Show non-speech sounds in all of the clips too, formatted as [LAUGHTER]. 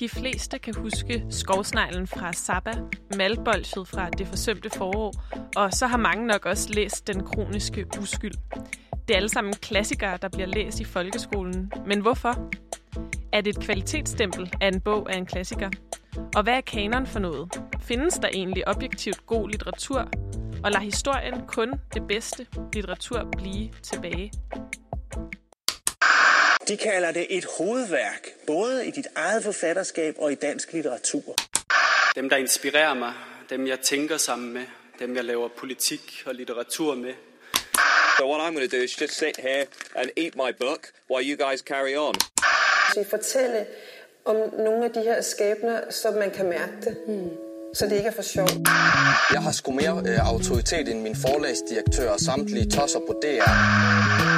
De fleste kan huske skovsneglen fra Saba, malbolsjet fra Det forsømte forår, og så har mange nok også læst Den kroniske uskyld. Det er alle sammen klassikere, der bliver læst i folkeskolen. Men hvorfor? Er det et kvalitetsstempel af en bog af en klassiker? Og hvad er kanon for noget? Findes der egentlig objektivt god litteratur? Og lader historien kun det bedste litteratur blive tilbage? De kalder det et hovedværk, både i dit eget forfatterskab og i dansk litteratur. Dem, der inspirerer mig, dem jeg tænker sammen med, dem jeg laver politik og litteratur med. So what I'm going to do is just sit here and eat my book while you guys carry on. Så fortælle om nogle af de her skæbner, så man kan mærke det. Hmm. Så det ikke er for sjovt. Jeg har sgu mere øh, autoritet end min forlagsdirektør og samtlige tosser på DR.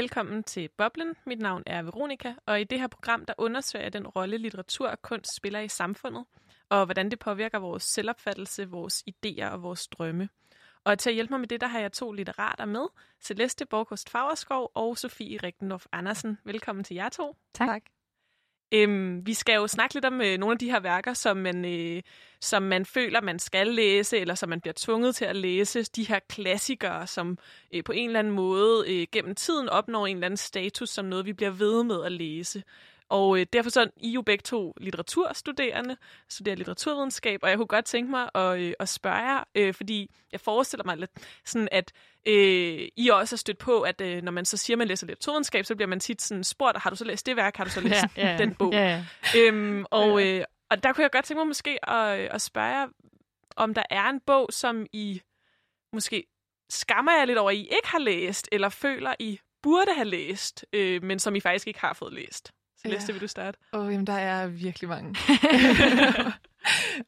Velkommen til Boblen. Mit navn er Veronika, og i det her program der undersøger jeg den rolle, litteratur og kunst spiller i samfundet, og hvordan det påvirker vores selvopfattelse, vores idéer og vores drømme. Og til at hjælpe mig med det, der har jeg to litterater med. Celeste Borkost Fagerskov og Sofie Rigtendorf Andersen. Velkommen til jer to. Tak. Øhm, vi skal jo snakke lidt om øh, nogle af de her værker, som man, øh, som man føler, man skal læse, eller som man bliver tvunget til at læse. De her klassikere, som øh, på en eller anden måde øh, gennem tiden opnår en eller anden status som noget, vi bliver ved med at læse. Og øh, derfor så I jo begge to litteraturstuderende, studerer litteraturvidenskab, og jeg kunne godt tænke mig at, øh, at spørge jer, øh, fordi jeg forestiller mig lidt sådan, at øh, I også har stødt på, at øh, når man så siger, at man læser litteraturvidenskab, så bliver man tit sådan spurgt, har du så læst det værk, har du så læst Ja, ja, ja. den bog? Ja, Øhm, og, øh, og der kunne jeg godt tænke mig måske at, at spørge jer, om der er en bog, som I måske skammer jer lidt over, at I ikke har læst, eller føler, I burde have læst, øh, men som I faktisk ikke har fået læst. Celeste, Ja. vil du starte? Åh, oh, jamen, der er virkelig mange. [LAUGHS]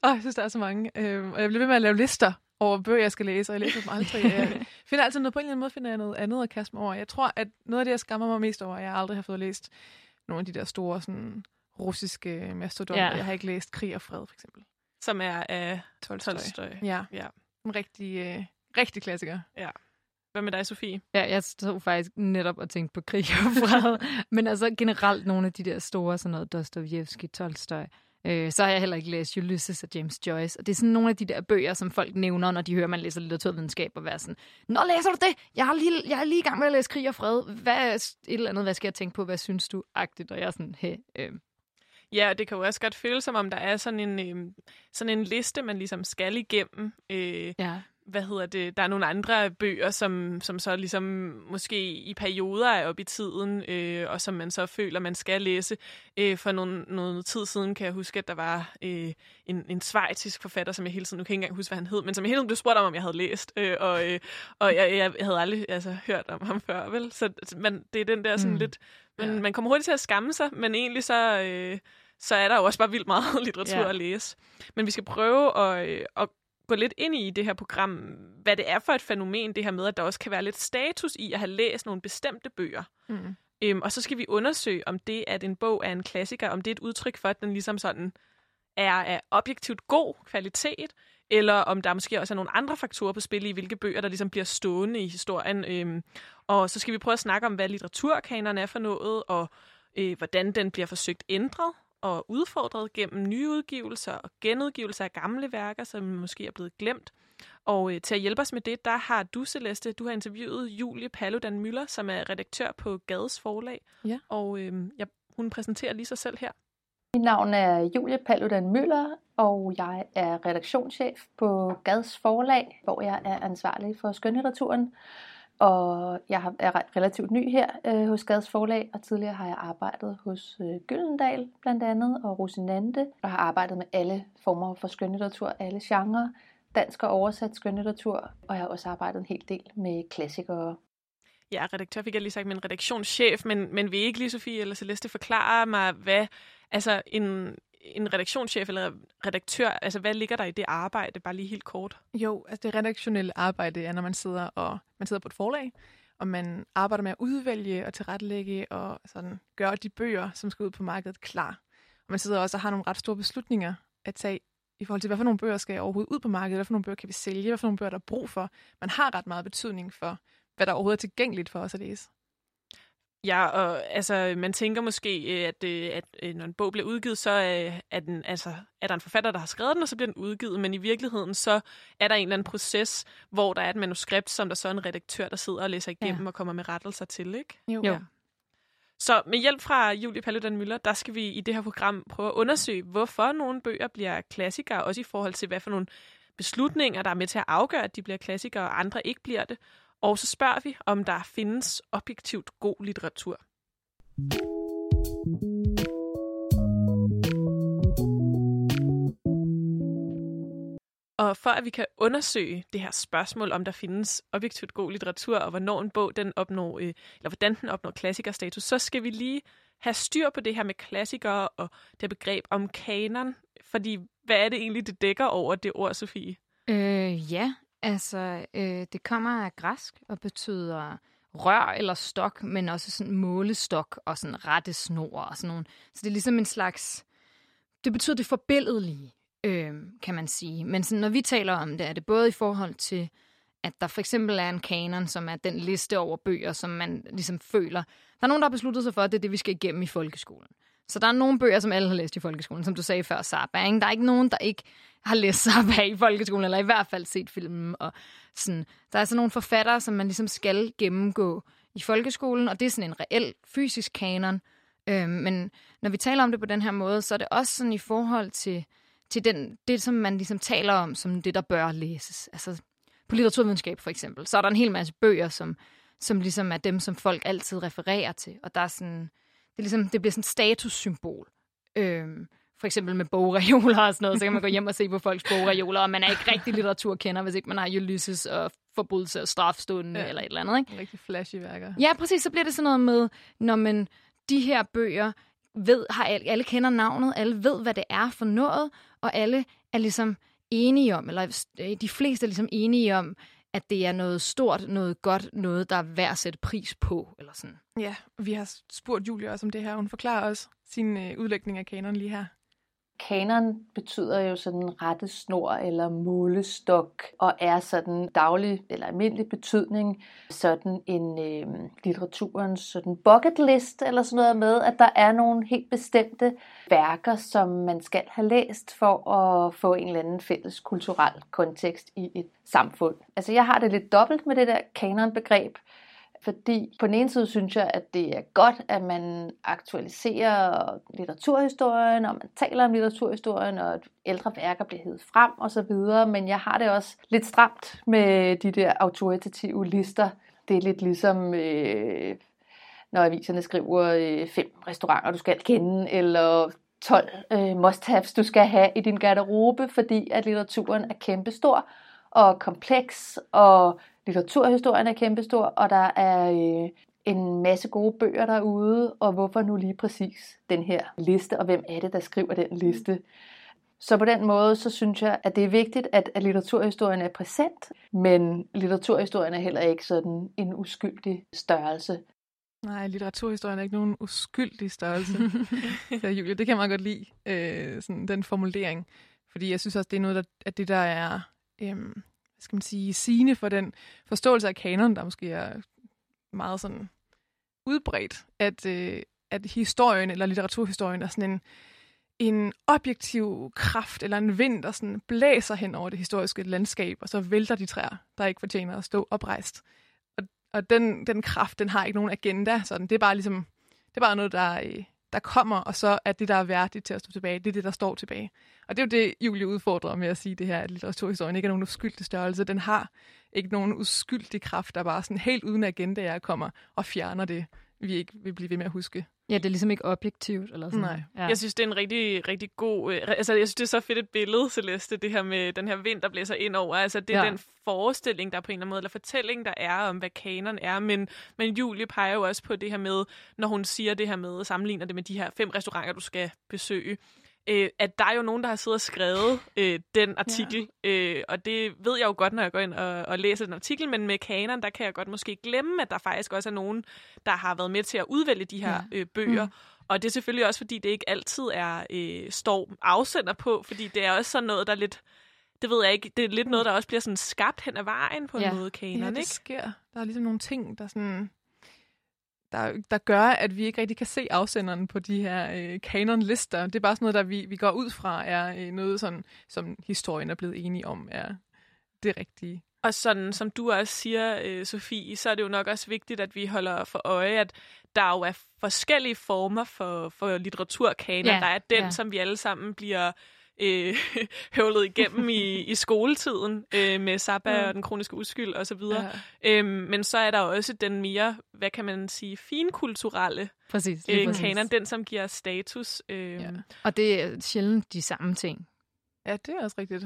og jeg synes, der er så mange. Øhm, og jeg bliver ved med at lave lister over bøger, jeg skal læse, og jeg læser dem aldrig. [LAUGHS] Jeg finder altid noget, på en eller anden måde finder jeg noget andet at kaste mig over. Jeg tror, at noget af det, jeg skammer mig mest over, er, jeg aldrig har fået læst nogle af de der store sådan, russiske mastodonter. Ja. Jeg har ikke læst Krig og Fred, for eksempel. Som er af Tolstoy. Tolstoy. Ja, Ja. en rigtig, øh, rigtig klassiker. Hvad med dig, Sofie? Ja, jeg stod faktisk netop og tænkte på krig og [LAUGHS] fred. Men altså generelt nogle af de der store, sådan noget Dostojevski, Tolstoy. Øh, så har jeg heller ikke læst Ulysses og James Joyce. Og det er sådan nogle af de der bøger, som folk nævner, når de hører, man læser litteraturvidenskab, og være sådan, Nå, læser du det? Jeg er lige, jeg er lige i gang med at læse krig og fred. Hvad er et eller andet, hvad skal jeg tænke på? Hvad synes du? Agtigt. Og jeg er sådan, hey, øh, Ja, og det kan jo også godt føles som om, der er sådan en, øh, sådan en liste, man ligesom skal igennem. Øh, ja. Hvad hedder det, der er nogle andre bøger, som, som så ligesom måske i perioder er oppe i tiden, øh, og som man så føler, man skal læse. Øh, for nogle, noget tid siden kan jeg huske, at der var øh, en, en svejtisk forfatter, som jeg hele tiden, nu kan jeg ikke engang huske, hvad han hed, men som jeg hele tiden blev spurgt om, om jeg havde læst, øh, og, øh, og jeg, jeg havde aldrig altså, hørt om ham før, vel? Så man, det er den der sådan Mm. mm. lidt, man, Ja. man kommer hurtigt til at skamme sig, men egentlig så... Øh, så er der jo også bare vildt meget [LAUGHS] litteratur Ja. at læse. Men vi skal prøve at, øh, at gå lidt ind i det her program, hvad det er for et fænomen, det her med, at der også kan være lidt status i at have læst nogle bestemte bøger. Mm. Øhm, og så skal vi undersøge, om det, at en bog er en klassiker, om det er et udtryk for, at den ligesom sådan er af objektivt god kvalitet, eller om der måske også er nogle andre faktorer på spil i, hvilke bøger, der ligesom bliver stående i historien. Øhm, og så skal vi prøve at snakke om, hvad litteraturkanonen er for noget, og øh, hvordan den bliver forsøgt ændret og udfordret gennem nye udgivelser og genudgivelser af gamle værker, som måske er blevet glemt. Og øh, til at hjælpe os med det, der har du, Celeste, du har interviewet Julie Paludan Møller, som er redaktør på Gades Forlag. Ja. Og øh, ja, hun præsenterer lige sig selv her. Mit navn er Julie Paludan Møller, og jeg er redaktionschef på Gads Forlag, hvor jeg er ansvarlig for skønlitteraturen. Og jeg har- er relativt ny her øh, hos Gads Forlag, og tidligere har jeg arbejdet hos øh, Gyldendal blandt andet, og Rosinante, og har arbejdet med alle former for skønlitteratur, alle genrer, dansk og oversat skønlitteratur, og jeg har også arbejdet en hel del med klassikere. Ja, redaktør fik jeg lige sagt, men redaktionschef, men, men vil I ikke lige, Sofie eller Celeste, forklare mig, hvad altså en, en redaktionschef eller redaktør, altså hvad ligger der i det arbejde, bare lige helt kort? Jo, altså det redaktionelle arbejde er, når man sidder, og, man sidder på et forlag, og man arbejder med at udvælge og tilrettelægge og sådan gøre de bøger, som skal ud på markedet, klar. Og man sidder også og har nogle ret store beslutninger at tage i forhold til, hvad for nogle bøger skal overhovedet ud på markedet, hvad for nogle bøger kan vi sælge, hvad for nogle bøger der er brug for. Man har ret meget betydning for, hvad der overhovedet er tilgængeligt for os at læse. Ja, og altså, man tænker måske, øh, at, øh, at, at når en bog bliver udgivet, så er, den, altså, er der en forfatter, der har skrevet den, og så bliver den udgivet. Men i virkeligheden, så er der en eller anden proces, hvor der er et manuskript, som der så er en redaktør, der sidder og læser igennem ja. og kommer med rettelser til, ikke? Jo. jo. Så med hjælp fra Julie Paludan Møller, der skal vi i det her program prøve at undersøge, hvorfor nogle bøger bliver klassikere, også i forhold til, hvad for nogle beslutninger, der er med til at afgøre, at de bliver klassikere, og andre ikke bliver det. Og så spørger vi, om der findes objektivt god litteratur. Og for at vi kan undersøge det her spørgsmål, om der findes objektivt god litteratur, og hvornår en bog den opnår, øh, eller hvordan den opnår klassikerstatus, så skal vi lige have styr på det her med klassikere og det begreb om kanon. Fordi hvad er det egentlig, det dækker over det ord, Sofie? Øh, ja, altså øh, det kommer af græsk og betyder rør eller stok, men også sådan målestok og sådan rette snor og sådan nogle. Så det er ligesom en slags... Det betyder det forbilledelige øh, kan man sige. Men sådan, når vi taler om det, er det både i forhold til, at der for eksempel er en kanon, som er den liste over bøger, som man ligesom føler. Der er nogen, der har besluttet sig for, at det er det, vi skal igennem i folkeskolen. Så der er nogle bøger, som alle har læst i folkeskolen, som du sagde før, Saba. Ikke? Der er ikke nogen, der ikke har læst [LAUGHS] Saba i folkeskolen, eller i hvert fald set filmen. Og sådan. Der er sådan nogle forfattere, som man ligesom skal gennemgå i folkeskolen, og det er sådan en reel fysisk kanon. Øh, men når vi taler om det på den her måde, så er det også sådan i forhold til til den, det, som man ligesom taler om, som det, der bør læses. Altså på litteraturvidenskab for eksempel, så er der en hel masse bøger, som, som ligesom er dem, som folk altid refererer til. Og der er sådan, det, er ligesom, det bliver sådan et statussymbol. Øhm, for eksempel med bogreoler og sådan noget, så kan man gå hjem og se på folks bogreoler, og man er ikke rigtig litteraturkender, hvis ikke man har Ulysses og forbrydelse og strafstunden ja. eller et eller andet. Ikke? Rigtig flashy værker. Ja, præcis. Så bliver det sådan noget med, når man de her bøger ved, har alle, alle kender navnet, alle ved, hvad det er for noget, og alle er ligesom enige om, eller de fleste er ligesom enige om, at det er noget stort, noget godt, noget, der er værd at sætte pris på, eller sådan. Ja, vi har spurgt Julie også om det her. Hun forklarer også sin øh, udlægning af kanon lige her. Kanon betyder jo sådan rette snor eller målestok, og er sådan daglig eller almindelig betydning sådan en øh, litteraturens sådan bucket list eller sådan noget med, at der er nogle helt bestemte værker, som man skal have læst for at få en eller anden fælles kulturel kontekst i et samfund. Altså jeg har det lidt dobbelt med det der kanonbegreb, fordi på den ene side synes jeg, at det er godt, at man aktualiserer litteraturhistorien, og man taler om litteraturhistorien, og at ældre værker bliver hævet frem osv., men jeg har det også lidt stramt med de der autoritative lister. Det er lidt ligesom... Øh, når aviserne skriver øh, fem restauranter, du skal kende, eller 12 øh, must-haves, du skal have i din garderobe, fordi at litteraturen er kæmpestor og kompleks, og litteraturhistorien er kæmpestor, og der er øh, en masse gode bøger derude, og hvorfor nu lige præcis den her liste, og hvem er det, der skriver den liste. Så på den måde, så synes jeg, at det er vigtigt, at, at litteraturhistorien er præsent, men litteraturhistorien er heller ikke sådan en uskyldig størrelse. Nej, litteraturhistorien er ikke nogen uskyldig størrelse. [LAUGHS] så Julie, det kan man godt lide, øh, sådan den formulering. Fordi jeg synes også, det er noget, der, at det der er øh, skal man sige, sigende for den forståelse af kanon, der måske er meget sådan udbredt, at, øh, at historien eller litteraturhistorien er sådan en, en objektiv kraft eller en vind, der sådan blæser hen over det historiske landskab, og så vælter de træer, der ikke fortjener at stå oprejst. Og, og den, den kraft, den har ikke nogen agenda, sådan. det er bare ligesom, det er bare noget, der, øh, der kommer, og så er det, der er værdigt til at stå tilbage, det er det, der står tilbage. Og det er jo det, Julie udfordrer med at sige det her, at litteraturhistorien ikke er nogen uskyldig størrelse. Den har ikke nogen uskyldig kraft, der bare sådan helt uden agenda er kommer og fjerner det, vi ikke vil blive ved med at huske. Ja, det er ligesom ikke objektivt. Eller sådan. Nej. Ja. Jeg synes, det er en rigtig, rigtig god... Øh, altså, jeg synes, det er så fedt et billede, Celeste, det her med den her vind, der blæser ind over. Altså, det er ja. den forestilling, der på en eller anden måde, eller fortælling, der er om, hvad kanon er. Men, men Julie peger jo også på det her med, når hun siger det her med, sammenligner det med de her fem restauranter, du skal besøge øh, at der er jo nogen, der har siddet og skrevet øh, den artikel, ja. øh, og det ved jeg jo godt, når jeg går ind og, og læser den artikel, men med kanon, der kan jeg godt måske glemme, at der faktisk også er nogen, der har været med til at udvælge de her ja. øh, bøger. Mm. Og det er selvfølgelig også, fordi det ikke altid er øh, står afsender på, fordi det er også sådan noget, der lidt det ved jeg ikke, det er lidt noget, der også bliver sådan skabt hen ad vejen på en ja. måde, kanon, ja, det ikke? sker. Der er ligesom nogle ting, der sådan der, der gør, at vi ikke rigtig kan se afsenderen på de her øh, kanonlister. Det er bare sådan noget, der vi, vi går ud fra, er øh, noget, sådan, som historien er blevet enige om, er det rigtige. Og sådan som du også siger, øh, Sofie, så er det jo nok også vigtigt, at vi holder for øje, at der jo er forskellige former for, for litteraturkanon. Ja, der er den, ja. som vi alle sammen bliver øh, [LAUGHS] høvlet igennem i, [LAUGHS] i skoletiden øh, med Sabba Mm. og den kroniske uskyld osv. Ja. Øhm, men så er der også den mere, hvad kan man sige, finkulturelle Præcis. øh, præcis. kanon, den som giver status. Øh, Ja. Og det er sjældent de samme ting. ja, det er også rigtigt.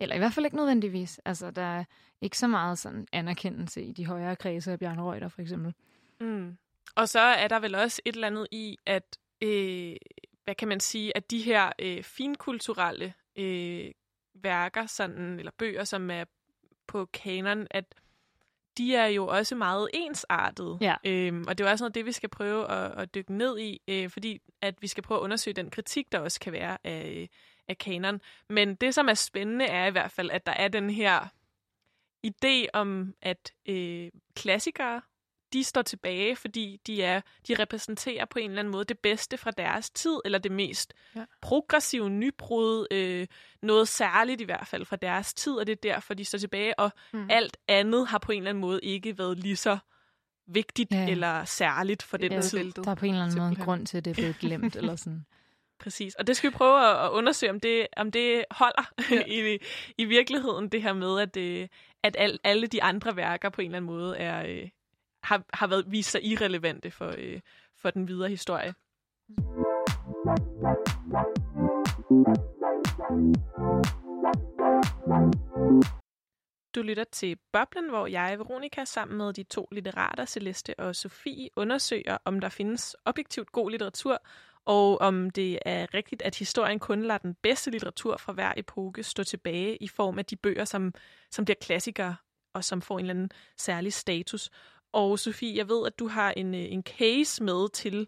Eller i hvert fald ikke nødvendigvis. Altså, der er ikke så meget sådan anerkendelse i de højere kredse af Bjørn Reuter, for eksempel. Mm. Og så er der vel også et eller andet i, at, øh, hvad kan man sige, at de her øh, finkulturelle øh, værker, sådan, eller bøger, som er på kanon, at de er jo også meget ensartede. Ja. Øhm, og det er jo også noget det, vi skal prøve at, at dykke ned i, øh, fordi at vi skal prøve at undersøge den kritik, der også kan være af, af kanon. Men det, som er spændende, er i hvert fald, at der er den her idé om, at øh, klassikere, de står tilbage, fordi de er de repræsenterer på en eller anden måde det bedste fra deres tid, eller det mest Ja. progressive nybrud, øh, noget særligt i hvert fald fra deres tid, og det er derfor, de står tilbage, og Mm. alt andet har på en eller anden måde ikke været lige så vigtigt Ja. eller særligt for den Ja, tid. Der er på en eller anden måde en grund til, at det er blevet glemt, eller sådan. [LAUGHS] Præcis. Og det skal vi prøve at, at undersøge, om det, om det holder Ja. [LAUGHS] ja. i, i virkeligheden, det her med, at, øh, at al, alle de andre værker på en eller anden måde er, øh, har, har været vist sig irrelevante for, øh, for den videre historie. Du lytter til Boblen, hvor jeg, Veronika, sammen med de to litterater, Celeste og Sofie, undersøger, om der findes objektivt god litteratur, og om det er rigtigt, at historien kun lader den bedste litteratur fra hver epoke stå tilbage i form af de bøger, som, som bliver klassikere, og som får en eller anden særlig status. Og Sofie, jeg ved, at du har en, øh, en case med til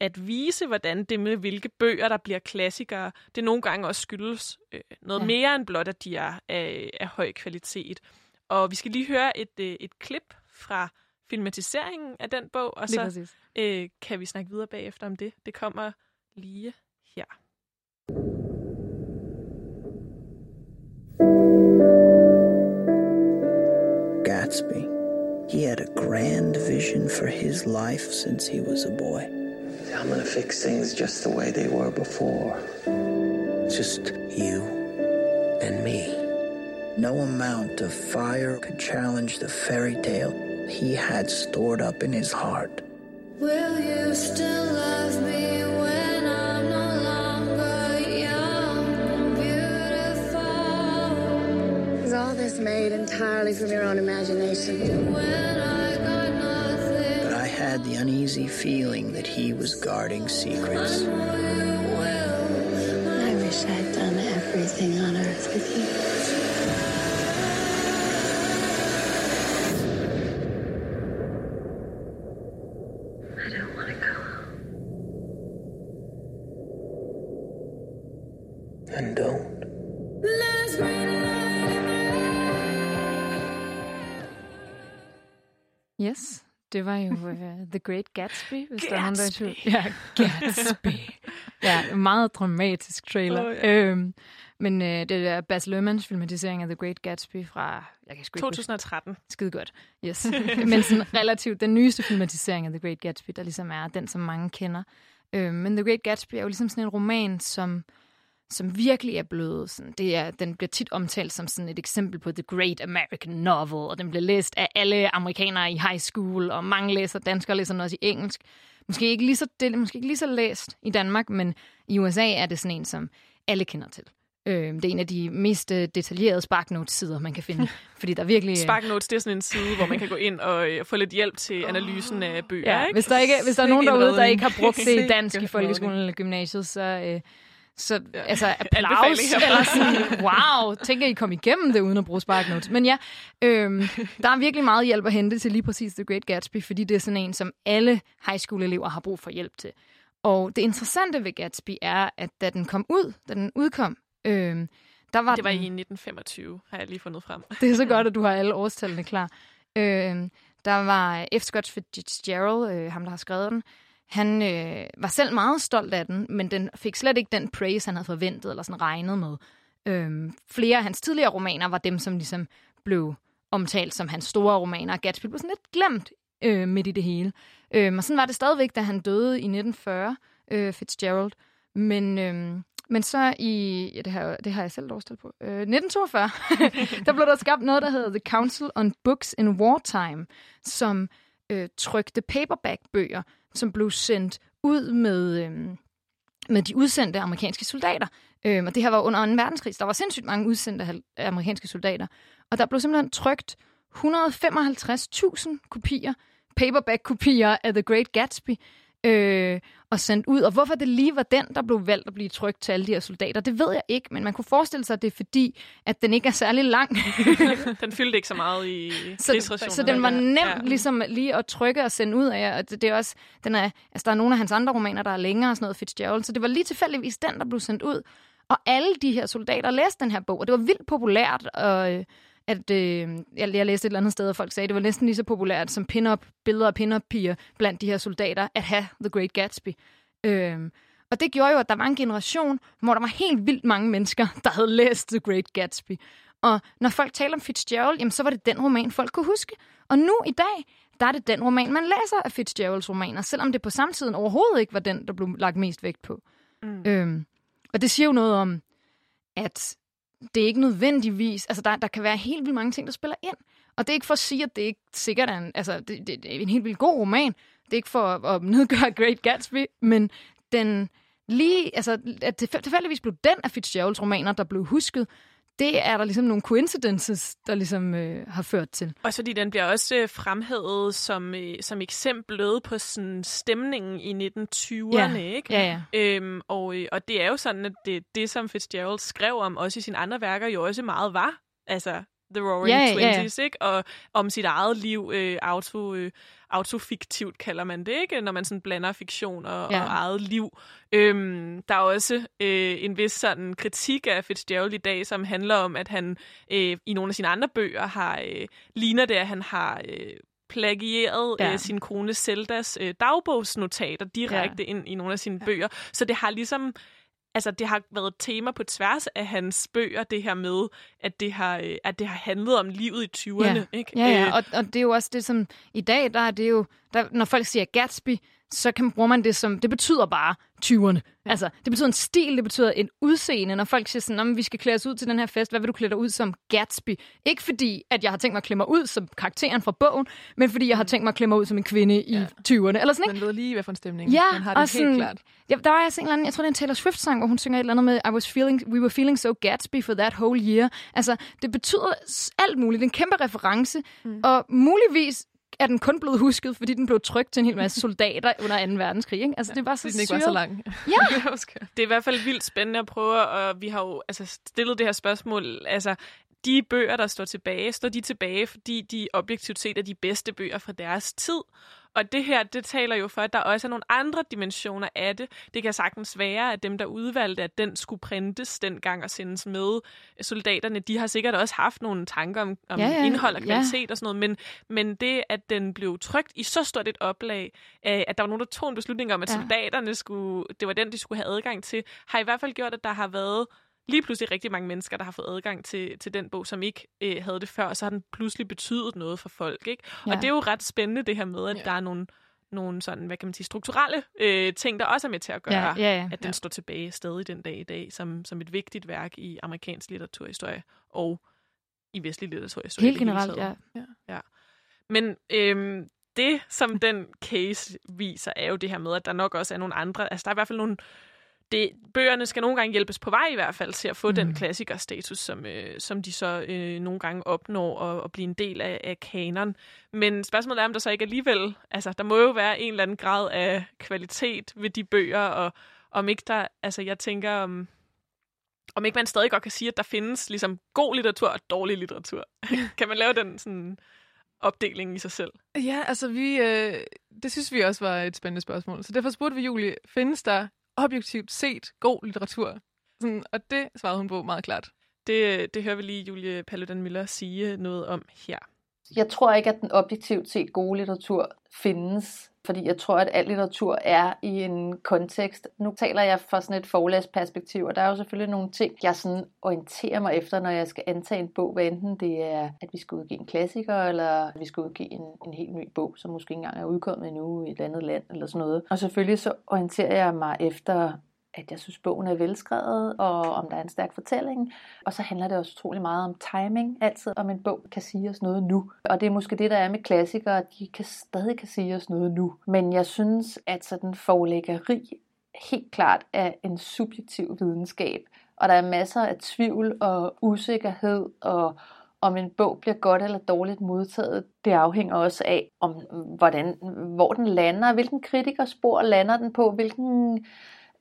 at vise, hvordan det med, hvilke bøger, der bliver klassikere, det nogle gange også skyldes øh, noget Ja. ja. mere end blot, at de er af, af høj kvalitet. Og vi skal lige høre et, øh, et klip fra filmatiseringen af den bog, og Lige så præcis. øh, kan vi snakke videre bagefter om det. Det kommer lige her. Gatsby. He had a grand vision for his life since he was a boy. I'm gonna fix things just the way they were before. Just you and me. No amount of fire could challenge the fairy tale he had stored up in his heart. Will you still love Is made entirely from your own imagination? When I got nothing, But I had the uneasy feeling that he was guarding secrets. I wish I'd done everything on earth with you. I don't want to go. And don't. Yes, det var jo uh, [LAUGHS] The Great Gatsby, hvis der er nogen, der er tvivl. Gatsby. Ja, Gatsby. [LAUGHS] ja, meget dramatisk trailer. Åh, ja. øhm, men uh, det er Baz Luhrmanns filmatisering af The Great Gatsby fra, jeg kan sgu ikke huske- 2013. Skide godt. Yes. [LAUGHS] Men sådan relativt den nyeste filmatisering af The Great Gatsby, der ligesom er den, som mange kender. Øh, men The Great Gatsby er jo ligesom sådan en roman, som, som virkelig er blevet sådan, det er, den bliver tit omtalt som sådan et eksempel på The Great American Novel, og den bliver læst af alle amerikanere i high school, og mange læser, danskere læser den også i engelsk. Måske ikke lige så, det måske ikke lige så læst i Danmark, men i USA er det sådan en, som alle kender til. Øh, det er en af de mest øh, detaljerede SparkNotes-sider, man kan finde, [LAUGHS] fordi der er virkelig... øh, SparkNotes, det er sådan en side, hvor man kan gå ind og øh, få lidt hjælp til analysen af bøger. Ja, ikke? hvis der, ikke, hvis der er nogen en derude, der ikke har brugt [LAUGHS] det i dansk i en folkeskolen eller gymnasiet, så, øh, så Ja. altså [LAUGHS] applaus, [LAUGHS] eller sådan, wow, tænker I kom igennem det uden at bruge SparkNotes. Men ja, øhm, [LAUGHS] der er virkelig meget hjælp at hente til lige præcis The Great Gatsby, fordi det er sådan en, som alle high school elever har brug for hjælp til. Og det interessante ved Gatsby er, at da den kom ud, da den udkom, øhm, der var Det var den, i 1925, har jeg lige fundet frem. det er så godt, at du har alle årstallene klar. Øh, der var F. Scott Fitzgerald, øh, ham der har skrevet den, han øh, var selv meget stolt af den, men den fik slet ikke den praise, han havde forventet eller sådan regnet med. Øhm, flere af hans tidligere romaner var dem, som ligesom blev omtalt som hans store romaner. Gatsby blev sådan lidt glemt øh, midt i det hele. Øhm, og sådan var det stadigvæk, da han døde i 1940, øh, Fitzgerald. Men, øh, men så i, ja, det har, det har jeg selv årstal på, øh, 1942, [LAUGHS] der blev der skabt noget, der hedder The Council on Books in Wartime, som øh, trykte paperback-bøger, som blev sendt ud med, øh, med de udsendte amerikanske soldater. Øh, og det her var under 2. verdenskrig, der var sindssygt mange udsendte amerikanske soldater. Og der blev simpelthen trykt 155.000 kopier, paperback-kopier af The Great Gatsby, øh, og sendt ud. Og hvorfor det lige var den, der blev valgt at blive trygt til alle de her soldater, det ved jeg ikke, men man kunne forestille sig, at det er fordi, at den ikke er særlig lang. [LAUGHS] den fyldte ikke så meget i [LAUGHS] så, så den var nem ja. ligesom lige at trykke og sende ud af, og det, det er også, den er, altså der er nogle af hans andre romaner, der er længere, sådan noget Fitzgerald, så det var lige tilfældigvis den, der blev sendt ud. Og alle de her soldater læste den her bog, og det var vildt populært, og øh, at øh, jeg, jeg læste et eller andet sted, og folk sagde, at det var næsten lige så populært som pin-up, billeder af pin-up-piger blandt de her soldater, at have The Great Gatsby. Øh, og det gjorde jo, at der var en generation, hvor der var helt vildt mange mennesker, der havde læst The Great Gatsby. Og når folk taler om Fitzgerald, jamen, så var det den roman, folk kunne huske. Og nu i dag, der er det den roman, man læser af Fitzgeralds romaner, selvom det på samme tid overhovedet ikke var den, der blev lagt mest vægt på. Mm. Øhm, og det siger jo noget om, at det er ikke nødvendigvis... Altså, der, der kan være helt vildt mange ting, der spiller ind. Og det er ikke for at sige, at det ikke sikkert er en, altså, det, det, det er en helt vildt god roman. Det er ikke for at, at nedgøre Great Gatsby, men den lige... Altså, at det tilfældigvis blev den af Fitzgeralds romaner, der blev husket, det er der ligesom nogle coincidences, der ligesom øh, har ført til. Og fordi den bliver også øh, fremhævet som, øh, som eksemplet på sådan stemningen i 1920'erne, Ja. ikke? Ja, ja. Øhm, og, øh, og det er jo sådan, at det, det, som Fitzgerald skrev om, også i sine andre værker, jo også meget var. Altså, The Roaring ja. Twenties, ikke? Og om sit eget liv, øh, auto, øh, autofiktivt kalder man det, ikke? Når man sådan blander fiktion og, Ja. og eget liv. Øhm, der er også øh, en vis sådan kritik af Fitzgerald i dag, som handler om, at han øh, i nogle af sine andre bøger har øh, ligner det, at han har øh, plagieret ja. øh, sin kone Zeldas øh, dagbogsnotater direkte ja. ind i nogle af sine ja. bøger. Så det har ligesom altså det har været et tema på tværs af hans bøger, det her med, at det har, øh, at det har handlet om livet i 20'erne. Ja, Ikke? ja, ja. Øh, Og, og det er jo også det, som i dag, der er det jo, der, når folk siger Gatsby, så kan, bruger man det som, det betyder bare 20'erne. Ja. Altså, det betyder en stil, det betyder en udseende. Når folk siger sådan, "Nå, men vi skal klæde os ud til den her fest, hvad vil du klæde dig ud som Gatsby? Ikke fordi, at jeg har tænkt mig at klæde mig ud som karakteren fra bogen, men fordi jeg har tænkt mig at klæde mig ud som en kvinde i 20'erne. Eller sådan, ikke? Man ved lige, hvad for en stemning Ja, man har det og sådan, helt klart. Ja, der var altså en eller anden, jeg tror det er en Taylor Swift-sang, hvor hun synger et eller andet med, I was feeling, we were feeling so Gatsby for that whole year. Altså, det betyder alt muligt. Det er en kæmpe reference, mm. og muligvis er den kun blevet husket, fordi den blev trykt til en hel masse [LAUGHS] soldater under 2. verdenskrig. Ikke? Altså, det var så den ikke var så lang. Ja, [LAUGHS] Det er i hvert fald vildt spændende at prøve, og vi har jo altså, stillet det her spørgsmål. Altså, de bøger, der står tilbage, står de tilbage, fordi de objektivt set er de bedste bøger fra deres tid. Og det her, det taler jo for, at der også er nogle andre dimensioner af det. Det kan sagtens være, at dem, der udvalgte, at den skulle printes dengang og sendes med soldaterne, de har sikkert også haft nogle tanker om, om Ja, ja, indhold og ja. kvalitet og sådan noget. Men, men det, at den blev trygt i så stort et oplag, øh, at der var nogen, der tog en beslutning om, at Ja. soldaterne skulle, det var den, de skulle have adgang til, har i hvert fald gjort, at der har været lige pludselig rigtig mange mennesker, der har fået adgang til, til den bog, som ikke øh, havde det før, og så har den pludselig betydet noget for folk. Ikke? Ja. Ja. Og det er jo ret spændende, det her med, at ja. der er nogle, nogle sådan, hvad kan man sige, strukturelle øh, ting, der også er med til at gøre, Ja, ja, ja. at den står tilbage stadig den dag i dag, som, som et vigtigt værk i amerikansk litteraturhistorie og i vestlig litteraturhistorie. Helt hele generelt, taget. ja. ja. Men øhm, det, som den case viser, er jo det her med, at der nok også er nogle andre, altså der er i hvert fald nogle, det, bøgerne skal nogle gange hjælpes på vej i hvert fald til at få mm. den klassikerstatus, som, øh, som de så øh, nogle gange opnår og, og blive en del af, af kanon. Men spørgsmålet er, om der så ikke alligevel, altså der må jo være en eller anden grad af kvalitet ved de bøger, og om ikke der, altså jeg tænker om, om ikke man stadig godt kan sige, at der findes ligesom god litteratur og dårlig litteratur. [LAUGHS] kan man lave den sådan opdeling i sig selv? Ja, altså vi, øh, det synes vi også var et spændende spørgsmål. Så derfor spurgte vi Julie, findes der objektivt set god litteratur? Sådan, og det svarede hun på meget klart. Det, det hører vi lige Julie Paludan-Müller sige noget om her. Jeg tror ikke, at den objektivt set gode litteratur findes, fordi jeg tror, at al litteratur er i en kontekst. Nu taler jeg fra sådan et forlagsperspektiv, og der er jo selvfølgelig nogle ting, jeg sådan orienterer mig efter, når jeg skal antage en bog, hvad enten det er, at vi skal udgive en klassiker, eller at vi skal udgive en, en helt ny bog, som måske ikke engang er udkommet endnu i et andet land, eller sådan noget. Og selvfølgelig så orienterer jeg mig efter at jeg synes, bogen er velskrevet, og om der er en stærk fortælling. Og så handler det også utrolig meget om timing, altid om en bog kan sige os noget nu. Og det er måske det, der er med klassikere, at de kan stadig kan sige os noget nu. Men jeg synes, at sådan forlæggeri helt klart er en subjektiv videnskab. Og der er masser af tvivl og usikkerhed og om en bog bliver godt eller dårligt modtaget, det afhænger også af, om hvordan, hvor den lander, hvilken kritikerspor lander den på, hvilken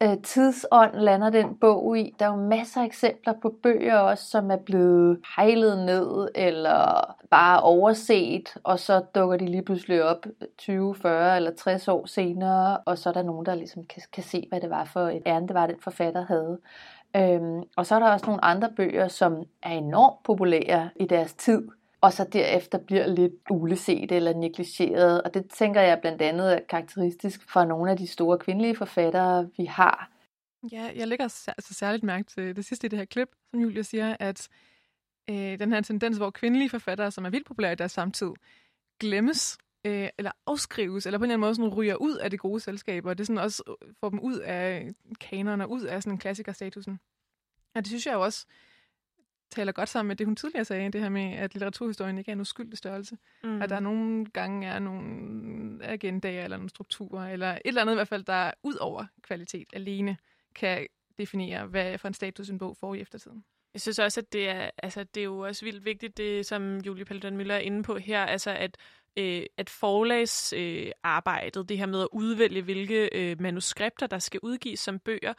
øh, tidsånd lander den bog i. Der er jo masser af eksempler på bøger også, som er blevet hejlet ned eller bare overset, og så dukker de lige pludselig op 20, 40 eller 60 år senere, og så er der nogen, der ligesom kan, kan se, hvad det var for et ærende, det var, den forfatter havde. Øhm, og så er der også nogle andre bøger, som er enormt populære i deres tid, og så derefter bliver lidt uleset eller negligeret. Og det tænker jeg blandt andet er karakteristisk for nogle af de store kvindelige forfattere, vi har. Ja, jeg lægger altså særligt mærke til det sidste i det her klip, som Julia siger, at øh, den her tendens, hvor kvindelige forfattere, som er vildt populære i deres samtid, glemmes øh, eller afskrives, eller på en eller anden måde sådan ryger ud af det gode selskab, og det sådan også øh, får dem ud af kanerne, ud af sådan en klassikerstatusen. Og det synes jeg jo også taler godt sammen med det, hun tidligere sagde, det her med, at litteraturhistorien ikke er en uskyldig størrelse. Mm. At der nogle gange er nogle agendaer eller nogle strukturer, eller et eller andet i hvert fald, der ud over kvalitet alene kan definere, hvad for en status en bog får i eftertiden. Jeg synes også, at det er, altså, det er jo også vildt vigtigt, det som Julie Paludan Møller er inde på her, altså at, øh, at forlagsarbejdet, øh, det her med at udvælge, hvilke øh, manuskripter, der skal udgives som bøger,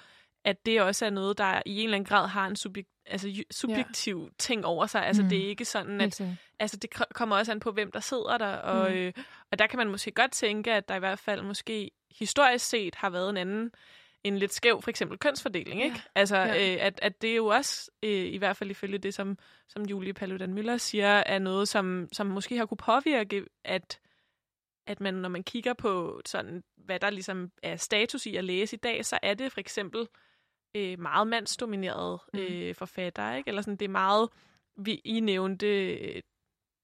at det også er noget, der i en eller anden grad har en subjekt, altså, subjektiv ja. ting over sig. Altså mm. det er ikke sådan, at altså, det kommer også an på, hvem der sidder der. Og, mm. øh, og der kan man måske godt tænke, at der i hvert fald måske historisk set har været en anden en lidt skæv, for eksempel kønsfordeling, ikke? Ja. Altså, ja. Øh, at, at det er jo også, øh, i hvert fald ifølge det, som, som Julie Paludan Møller siger, er noget, som, som måske har kunne påvirke, at, at man, når man kigger på sådan, hvad der ligesom er status i at læse i dag, så er det for eksempel øh, meget mandsdominerede mm. øh, forfattere, ikke? Eller sådan, det er meget, vi, I nævnte øh,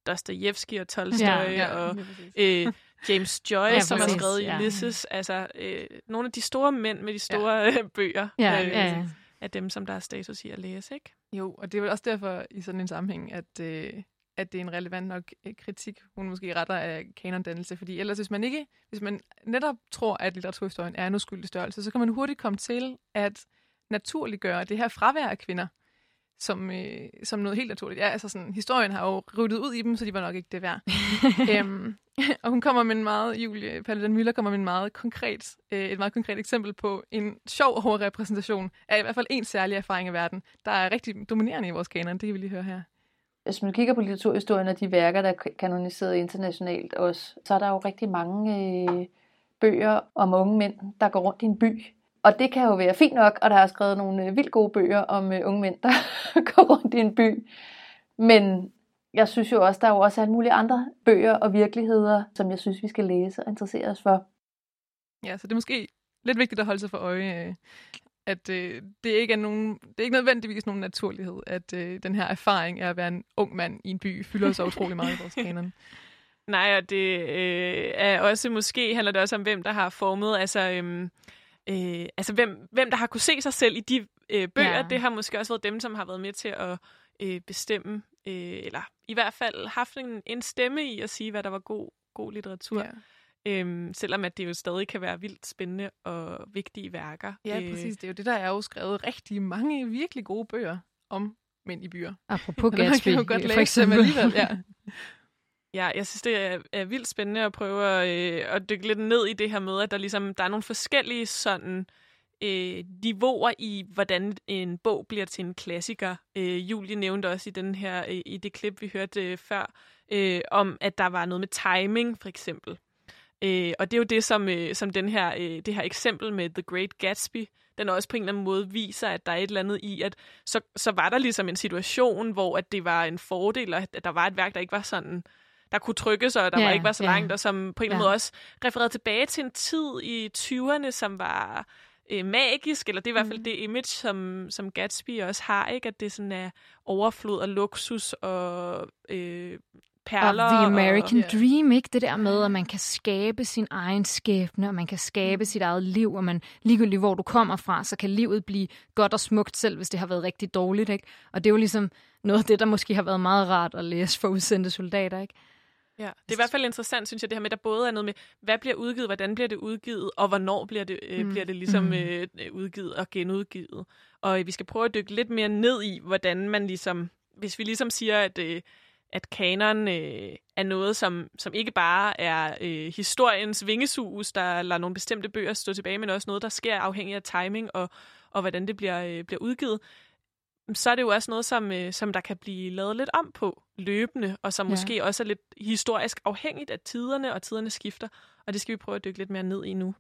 Dostoyevsky og Tolstoy ja, ja, og øh, James Joyce, ja, som har skrevet ja. Ulysses. Altså, øh, nogle af de store mænd med de store ja. Øh, bøger. Ja, øh, ja, ja. Af dem, som der er status i at læse, ikke? Jo, og det er vel også derfor i sådan en sammenhæng, at, øh, at det er en relevant nok øh, kritik, hun måske retter af kanondannelse, fordi ellers hvis man ikke, hvis man netop tror, at litteraturhistorien er en uskyldig størrelse, så kan man hurtigt komme til at naturliggøre det her fravær af kvinder, som, øh, som noget helt naturligt. Ja, altså sådan, historien har jo ryddet ud i dem, så de var nok ikke det værd. [LAUGHS] øhm, og hun kommer med en meget, Julie Paludan Müller kommer med en meget konkret, øh, et meget konkret eksempel på en sjov overrepræsentation af i hvert fald en særlig erfaring i verden, der er rigtig dominerende i vores kanon. Det kan vi lige høre her. Hvis man kigger på litteraturhistorien og de værker, der er kanoniseret internationalt også, så er der jo rigtig mange øh, bøger om unge mænd, der går rundt i en by og det kan jo være fint nok, og der er skrevet nogle øh, vildt gode bøger om uh, unge mænd, der [LAUGHS] går rundt i en by. Men jeg synes jo også, der er jo også alle mulige andre bøger og virkeligheder, som jeg synes, vi skal læse og interessere os for. Ja, så det er måske lidt vigtigt at holde sig for øje, øh, at øh, det ikke er nogen, det er ikke nødvendigvis nogen naturlighed, at øh, den her erfaring af at være en ung mand i en by fylder så utrolig meget i vores kanon. [LAUGHS] Nej, og det øh, er også måske handler det også om, hvem der har formet, altså øhm, øh, altså hvem, hvem der har kunne se sig selv i de øh, bøger, ja. det har måske også været dem, som har været med til at øh, bestemme, øh, eller i hvert fald haft en, en stemme i at sige, hvad der var god, god litteratur. Ja. Øhm, selvom at det jo stadig kan være vildt spændende og vigtige værker. Ja, øh, præcis. Det er jo det, der er jo skrevet rigtig mange virkelig gode bøger om mænd i byer. Apropos Gatsby, for eksempel. Alligevel, ja. [LAUGHS] Ja, jeg synes, det er, er vildt spændende at prøve at, øh, at dykke lidt ned i det her med, at der, ligesom, der er nogle forskellige sådan, øh, niveauer i, hvordan en bog bliver til en klassiker. Øh, Julie nævnte også i, den her, øh, i det klip, vi hørte øh, før, øh, om at der var noget med timing, for eksempel. Øh, og det er jo det, som, øh, som den her, øh, det her eksempel med The Great Gatsby, den også på en eller anden måde viser, at der er et eller andet i, at så, så var der ligesom en situation, hvor at det var en fordel, at der var et værk, der ikke var sådan der kunne trykkes, og der Ja, ja, ikke var så ja. langt, og som på en Ja. måde også refererede tilbage til en tid i 20'erne, som var øh, magisk, eller det er i hvert fald Mm. det image, som, som Gatsby også har, ikke? at det sådan er overflod og luksus og øh, perler. Og The American og, Dream, ikke? Det der med, at man kan skabe sin egen skæbne, og man kan skabe sit eget liv, og man ligegyldigt hvor du kommer fra, så kan livet blive godt og smukt selv, hvis det har været rigtig dårligt, ikke? Og det er jo ligesom noget af det, der måske har været meget rart at læse for udsendte soldater, ikke? Ja, det er i hvert fald interessant, synes jeg, det her med, at der både er noget med, hvad bliver udgivet, hvordan bliver det udgivet, og hvornår bliver det, øh, Mm. bliver det ligesom Mm. øh, udgivet og genudgivet. Og øh, vi skal prøve at dykke lidt mere ned i, hvordan man ligesom, hvis vi ligesom siger, at, øh, at kanon øh, er noget, som, som ikke bare er øh, historiens vingesus, der lader nogle bestemte bøger stå tilbage, men også noget, der sker afhængig af timing og, og hvordan det bliver, øh, bliver udgivet, så er det jo også noget, som, øh, som der kan blive lavet lidt om på løbende, og som Ja. måske også er lidt historisk afhængigt af tiderne, og tiderne skifter. Og det skal vi prøve at dykke lidt mere ned i nu.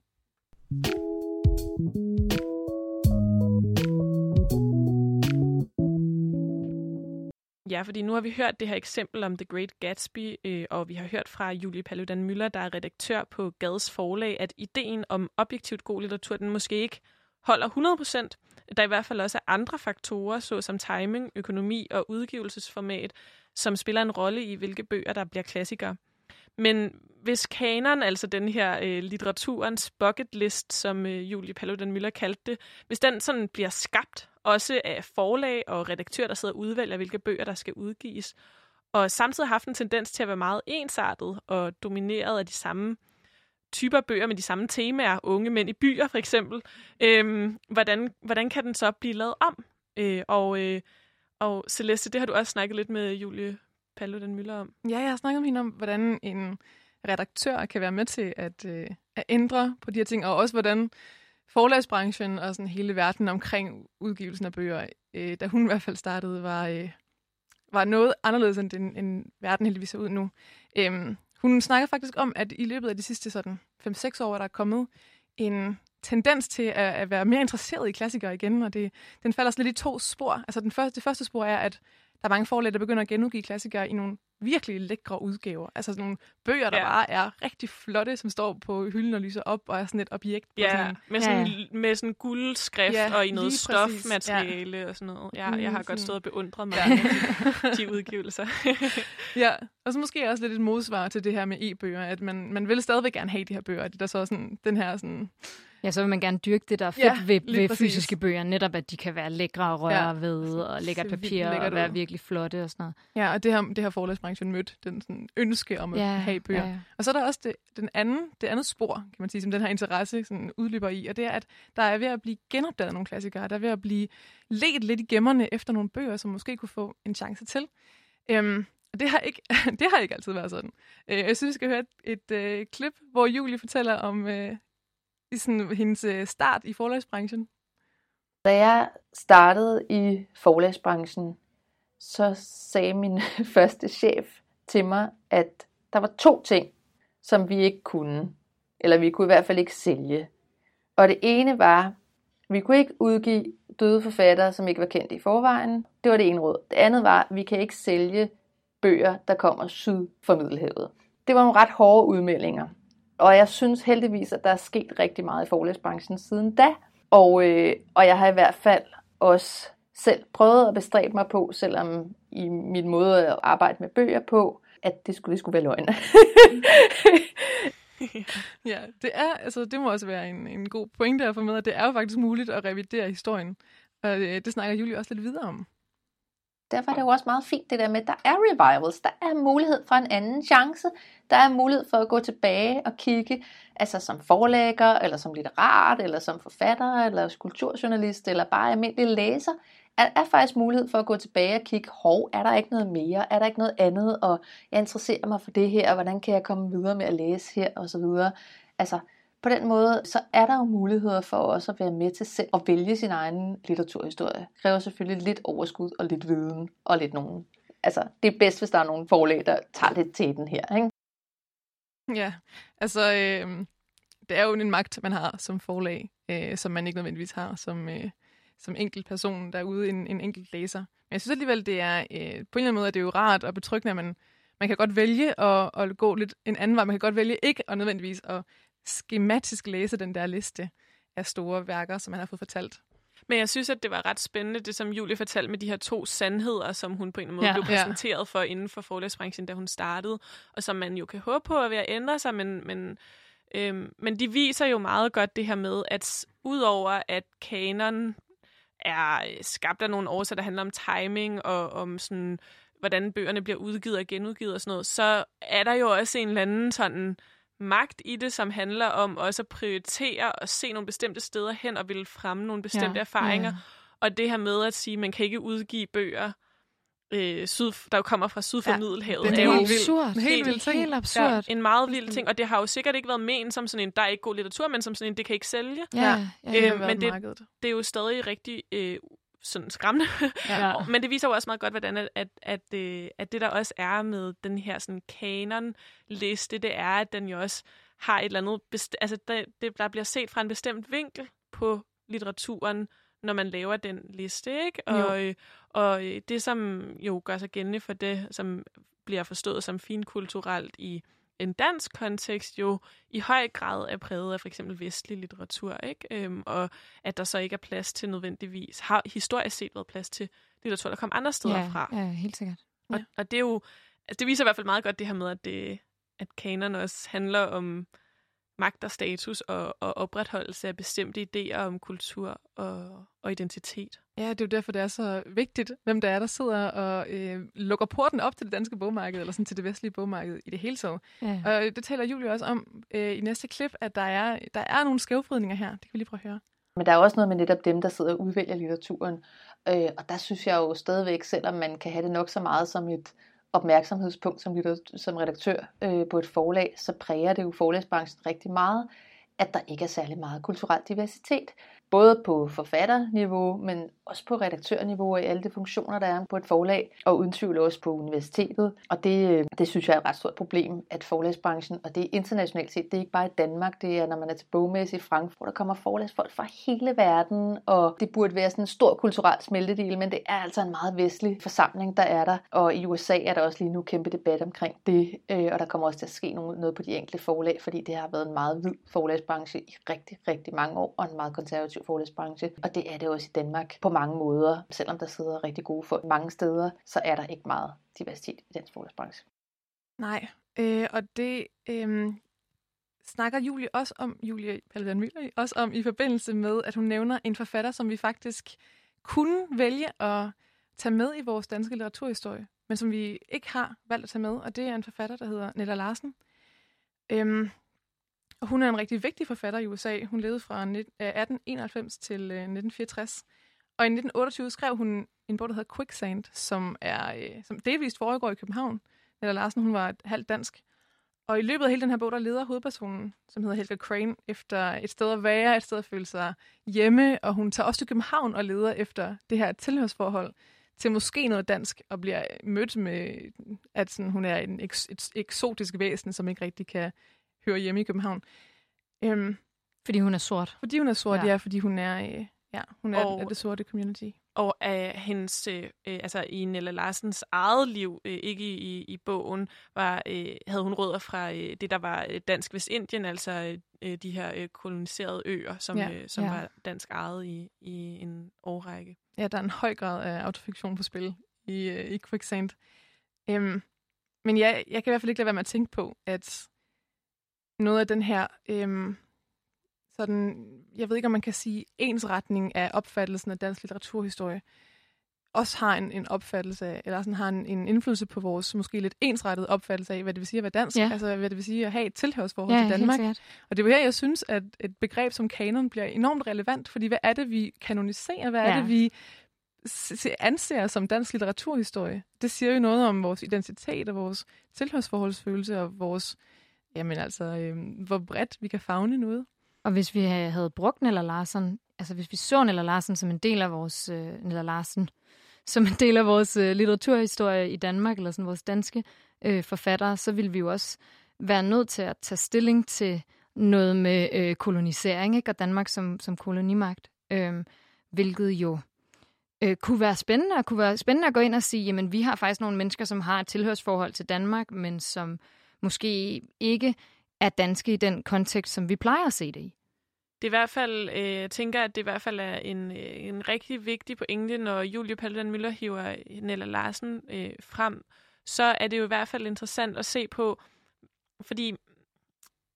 Ja, fordi nu har vi hørt det her eksempel om The Great Gatsby, øh, og vi har hørt fra Julie Paludan Møller, der er redaktør på Gads Forlag, at ideen om objektivt god litteratur, den måske ikke holder 100%. Der i hvert fald også andre faktorer, såsom timing, økonomi og udgivelsesformat, som spiller en rolle i, hvilke bøger, der bliver klassikere. Men hvis kanon, altså den her øh, litteraturens bucket list, som øh, Julie Paludan Møller kaldte det, hvis den sådan bliver skabt, også af forlag og redaktør, der sidder og udvælger, hvilke bøger, der skal udgives, og samtidig har haft en tendens til at være meget ensartet og domineret af de samme typer bøger med de samme temaer, unge mænd i byer for eksempel, øhm, hvordan, hvordan kan den så blive lavet om? Øh, og, øh, og Celeste, det har du også snakket lidt med Julie Paludan Møller om. Ja, jeg har snakket med hende om, hvordan en redaktør kan være med til at, øh, at ændre på de her ting, og også hvordan forlagsbranchen og sådan hele verden omkring udgivelsen af bøger, øh, da hun i hvert fald startede, var, øh, var noget anderledes end, den, end verden heldigvis ser ud nu. Øhm, hun snakker faktisk om, at i løbet af de sidste sådan 5-6 år, er der kommet en tendens til at, at være mere interesseret i klassikere igen, og det, den falder sådan lidt i to spor. Altså den første, det første spor er, at der er mange forlag, der begynder at genudgive klassikere i nogle virkelig lækre udgaver. Altså sådan nogle bøger, der Ja. bare er rigtig flotte, som står på hylden og lyser op, og er sådan et objekt. På Ja, sådan, med sådan, ja, med sådan guldskrift Ja, og i noget stofmateriale ja. og sådan noget. Ja, jeg har Mm, godt stået og beundret mig Ja. [LAUGHS] de, udgivelser. [LAUGHS] ja, og så måske også lidt et modsvar til det her med e-bøger, at man, man vil stadigvæk gerne have de her bøger. Det er der så sådan, den her sådan... Ja, så vil man gerne dyrke det, der er fedt Ja, ved, ved præcis. fysiske bøger. Netop, at de kan være lækre at røre Ja. ved, og lækkert papir, og være ud. virkelig flotte og sådan noget. Ja, og det har, det har forlagsbranchen mødt, den sådan ønske om at Ja, have bøger. ja, ja. Og så er der også det, den anden, det andet spor, kan man sige, som den her interesse sådan udløber i, og det er, at der er ved at blive genopdaget nogle klassikere. Der er ved at blive let lidt i gemmerne efter nogle bøger, som måske kunne få en chance til. Øhm, og det har, ikke, [LAUGHS] det har ikke altid været sådan. Øh, jeg synes, vi skal høre et, et øh, klip, hvor Julie fortæller om øh, i sådan, hendes øh, start i forlagsbranchen. Da jeg startede i forlagsbranchen, så sagde min [LAUGHS] første chef til mig, at der var to ting, som vi ikke kunne. Eller vi kunne i hvert fald ikke sælge. Og det ene var, vi kunne ikke udgive døde forfattere, som ikke var kendt i forvejen. Det var det ene råd. Det andet var, vi kan ikke sælge bøger, der kommer syd for Middelhavet. Det var nogle ret hårde udmeldinger. Og jeg synes heldigvis, at der er sket rigtig meget i forlæsbranchen siden da. Og, øh, og jeg har i hvert fald også selv prøvet at bestræbe mig på, selvom i min måde at arbejde med bøger på, at det skulle, det skulle være løgn. [LAUGHS] Ja, det er, altså det må også være en, en god pointe at få med, at det er jo faktisk muligt at revidere historien. Og det, det snakker Julie også lidt videre om. Derfor er det jo også meget fint det der med, at der er revivals, der er mulighed for en anden chance, der er mulighed for at gå tilbage og kigge, altså som forlægger, eller som litterat, eller som forfatter, eller kulturjournalist, eller bare almindelig læser, er, er faktisk mulighed for at gå tilbage og kigge, hov, er der ikke noget mere, er der ikke noget andet, og jeg interesserer mig for det her, og hvordan kan jeg komme videre med at læse her, og så videre. Altså, på den måde, så er der jo muligheder for også at være med til selv at vælge sin egen litteraturhistorie. Det kræver selvfølgelig lidt overskud og lidt viden og lidt nogen. Altså, det er bedst, hvis der er nogen forlag, der tager lidt til den her, ikke? Ja, altså øh, det er jo en magt, man har som forlag, øh, som man ikke nødvendigvis har som, øh, som enkelt person derude, en, en enkelt læser. Men jeg synes alligevel, det er øh, på en eller anden måde, at det er jo rart og betryggende, at man, man kan godt vælge at, at gå lidt en anden vej. Man kan godt vælge ikke at nødvendigvis at skematisk læse den der liste af store værker, som han har fået fortalt. Men jeg synes, at det var ret spændende, det som Julie fortalte med de her to sandheder, som hun på en måde Ja. ja. blev Ja. præsenteret for inden for forlægsbranchen, da hun startede, og som man jo kan håbe på er ved at ændre sig, men, men, øhm, men de viser jo meget godt det her med, at udover at kanon er øh, skabt af nogle årsager, der handler om timing og om sådan, hvordan bøgerne bliver udgivet og genudgivet og sådan noget, så er der jo også en eller anden sådan magt i det, som handler om også at prioritere og se nogle bestemte steder hen og ville fremme nogle bestemte Ja, erfaringer. ja. Og det her med at sige, at man kan ikke udgive bøger, øh, syd, der jo kommer fra syd for Ja, Middelhavet. det er er jo helt vildt. absurd. Helt vild ting. Helt absurd. Ja, en meget vild ting, og det har jo sikkert ikke været ment som sådan en, der er ikke god litteratur, men som sådan en, det kan ikke sælge. Ja, ja, været men det, markedet. det er jo stadig rigtig øh, sådan skræmmende. [LAUGHS] Ja. Men det viser jo også meget godt, hvordan at, at, at, øh, at det der også er med den her sådan kanon-liste, det er, at den jo også har et eller andet, best- altså det, det, der bliver set fra en bestemt vinkel på litteraturen, når man laver den liste, ikke? Og, øh, og øh, det, som jo gør sig gældende for det, som bliver forstået som finkulturelt i en dansk kontekst, jo i høj grad er præget af for eksempel vestlig litteratur, ikke? Øhm, og at der så ikke er plads til nødvendigvis, har historisk set været plads til litteratur, der kom andre steder ja, fra. ja, helt sikkert. Og, og det er jo, altså det viser i hvert fald meget godt det her med, at, det, at kanon også handler om magt og status og, og opretholdelse af bestemte idéer om kultur og, og identitet. Ja, det er jo derfor, det er så vigtigt, hvem der er, der sidder og øh, lukker porten op til det danske bogmarked, eller sådan til det vestlige bogmarked i det hele taget. Ja. Og det taler Julie også om øh, i næste klip, at der er, der er nogle skævfridninger her. Det kan vi lige prøve at høre. Men der er også noget med netop dem, der sidder og udvælger litteraturen. Øh, og der synes jeg jo stadigvæk, selvom man kan have det nok så meget som et opmærksomhedspunkt som, litter- som redaktør øh, på et forlag, så præger det jo forlagsbranchen rigtig meget, at der ikke er særlig meget kulturel diversitet. Både på forfatterniveau, men også på redaktørniveau og i alle de funktioner, der er på et forlag, og uden tvivl også på universitetet. Og det, øh, det synes jeg er et ret stort problem, at forlagsbranchen, og det er internationalt set, det er ikke bare i Danmark, det er når man er til bogmesse i Frankfurt, der kommer forlagsfolk fra hele verden, og det burde være sådan en stor kulturel smeltedel, men det er altså en meget vestlig forsamling, der er der. Og i USA er der også lige nu kæmpe debat omkring det, øh, og der kommer også til at ske noget noget på de enkelte forlag, fordi det har været en meget hvid forlagsbranche i rigtig, rigtig mange år, og en meget konservativ forlæsbranche, Og det er det også i Danmark på mange måder. Selvom der sidder rigtig gode folk mange steder, så er der ikke meget diversitet i dansk forlæsbranche. Nej, øh, og det øh, snakker Julie også om, Julie Paludan Müller også om i forbindelse med, at hun nævner en forfatter, som vi faktisk kunne vælge at tage med i vores danske litteraturhistorie, men som vi ikke har valgt at tage med, og det er en forfatter, der hedder Nella Larsen. Øhm, og hun er en rigtig vigtig forfatter i USA. Hun levede fra 1891 øh, til øh, 1964. Og i 1928 skrev hun en bog, der hedder Quicksand, som, er, øh, som delvist foregår i København. Nella Larsen, hun var halvt dansk. Og i løbet af hele den her bog, der leder hovedpersonen, som hedder Helga Crane, efter et sted at være, et sted at føle sig hjemme, og hun tager også til København og leder efter det her tilhørsforhold til måske noget dansk, og bliver mødt med, at sådan, hun er en eks, et eksotisk væsen, som ikke rigtig kan høre hjemme i København. Øhm, fordi hun er sort. Fordi hun er sort, Ja. ja, fordi hun er, øh, ja, hun er Og- af det sorte community. Og af hendes, øh, øh, altså i Nella Larsens eget liv, øh, ikke i, i, i bogen, var, øh, havde hun rødder fra øh, det, der var øh, Dansk Vestindien, altså øh, de her øh, koloniserede øer, som, Ja. øh, som ja. var dansk ejet i, i en årrække. Ja, der er en høj grad af autofiktion på spil i, øh, i Quicksand. Øhm, men ja, jeg kan i hvert fald ikke lade være med at tænke på, at noget af den her, øhm, sådan, jeg ved ikke, om man kan sige, ensretning af opfattelsen af dansk litteraturhistorie, også har en, en opfattelse af, eller sådan har en, en indflydelse på vores måske lidt ensrettede opfattelse af, hvad det vil sige at være dansk, Ja. altså hvad det vil sige at have et tilhørsforhold Ja, til Danmark. Og det er jo her, jeg synes, at et begreb som kanon bliver enormt relevant, fordi hvad er det, vi kanoniserer? Hvad er Ja. det, vi anser som dansk litteraturhistorie? Det siger jo noget om vores identitet og vores tilhørsforholdsfølelse og vores, jamen altså, øh, hvor bredt vi kan fagne noget. Og hvis vi havde brugt Nella Larsen, altså hvis vi så Nella Larsen som en del af vores øh, Nella Larsen, som en del af vores øh, litteraturhistorie i Danmark, eller sådan vores danske øh, forfattere, så ville vi jo også være nødt til at tage stilling til noget med øh, kolonisering, ikke? og Danmark som, som kolonimagt, øh, hvilket jo øh, kunne være spændende, og kunne være spændende at gå ind og sige, jamen vi har faktisk nogle mennesker, som har et tilhørsforhold til Danmark, men som måske ikke er danske i den kontekst, som vi plejer at se det i. Det er i hvert fald, øh, jeg tænker, at det i hvert fald er en, øh, en rigtig vigtig pointe, når Julie Paludan Møller hiver Nella Larsen øh, frem, så er det jo i hvert fald interessant at se på, fordi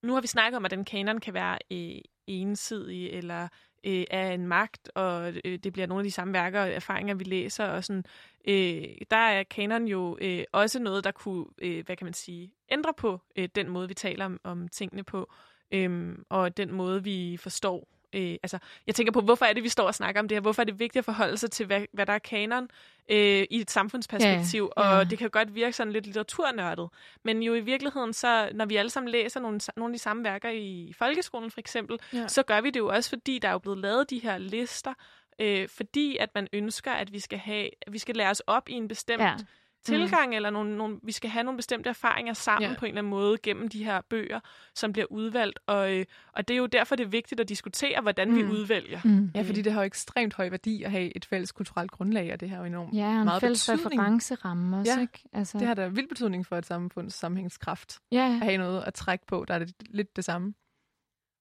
nu har vi snakket om, at den kanon kan være øh, ensidig, eller øh, af en magt, og øh, det bliver nogle af de samme værker og erfaringer, vi læser. Og sådan. Øh, der er kanon jo øh, også noget, der kunne, øh, hvad kan man sige, ændre på øh, den måde, vi taler om, om tingene på, øh, og den måde, vi forstår Øh, altså, jeg tænker på, hvorfor er det, vi står og snakker om det her? Hvorfor er det vigtigt at forholde sig til, hvad, hvad der er kanon øh, i et samfundsperspektiv? Ja, ja. Og det kan godt virke sådan lidt litteraturnørdet. Men jo i virkeligheden, så når vi alle sammen læser nogle, nogle af de samme værker i folkeskolen for eksempel, Ja. så gør vi det jo også, fordi der er jo blevet lavet de her lister, øh, fordi at man ønsker, at vi skal have, at vi skal lære os op i en bestemt Ja. Ja. tilgang, mm. eller nogle, nogle, vi skal have nogle bestemte erfaringer sammen ja. på en eller anden måde gennem de her bøger, som bliver udvalgt. Og, øh, og det er jo derfor, det er vigtigt at diskutere, hvordan mm. vi Mm. udvælger. Mm. Ja, fordi det har jo ekstremt høj værdi at have et fælles kulturelt grundlag, og det har jo enormt Ja, en meget fælles betydning. referenceramme også, Ja, ikke? Altså, Det har da vild betydning for et samfunds sammenhængskraft. Ja. At have noget at trække på, der er det lidt det samme.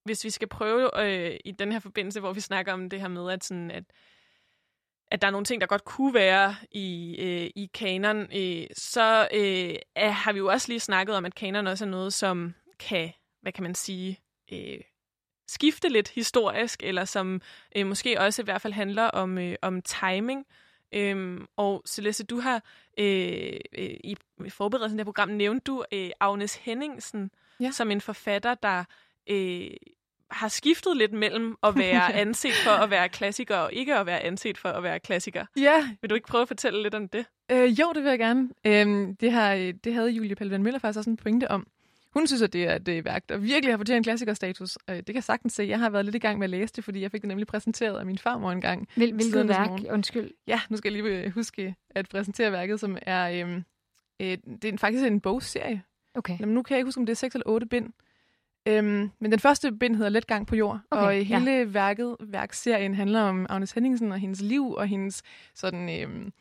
hvis vi skal prøve øh, i den her forbindelse, hvor vi snakker om det her med, at, sådan, at, at der er nogle ting, der godt kunne være i, øh, i kanon, øh, så øh, er, har vi jo også lige snakket om, at kanon også er noget, som kan, hvad kan man sige, øh, skifte lidt historisk, eller som øh, måske også i hvert fald handler om, øh, om timing. Øhm, og Celeste, du har øh, øh, i forberedelsen af det her program nævnt du øh, Agnes Henningsen Ja. som en forfatter, der øh, har skiftet lidt mellem at være [LAUGHS] anset for at være klassiker og ikke at være anset for at være klassiker. Ja. Vil du ikke prøve at fortælle lidt om det? Øh, jo, det vil jeg gerne. Øhm, det, har, det havde Julie Paludan Møller faktisk også en pointe om. Hun synes, at det er et værk, der virkelig har fortjent en klassikerstatus. Øh, det kan jeg sagtens se. Jeg har været lidt i gang med at læse det, fordi jeg fik det nemlig præsenteret af min farmor en gang. Hvil, hvilket værk? Morgen. Undskyld. Ja, nu skal jeg lige øh, huske at præsentere værket, som er... Øhm, øh, det er en- faktisk en bogserie. Okay. Jamen, nu kan jeg ikke huske, om det er 6 eller 8 bind. Øhm, men den første bind hedder Let gang på jord, Okay, og øh, ja. hele værket, værkserien handler om Agnes Henningsen og hendes liv og hendes sådan... Øhm,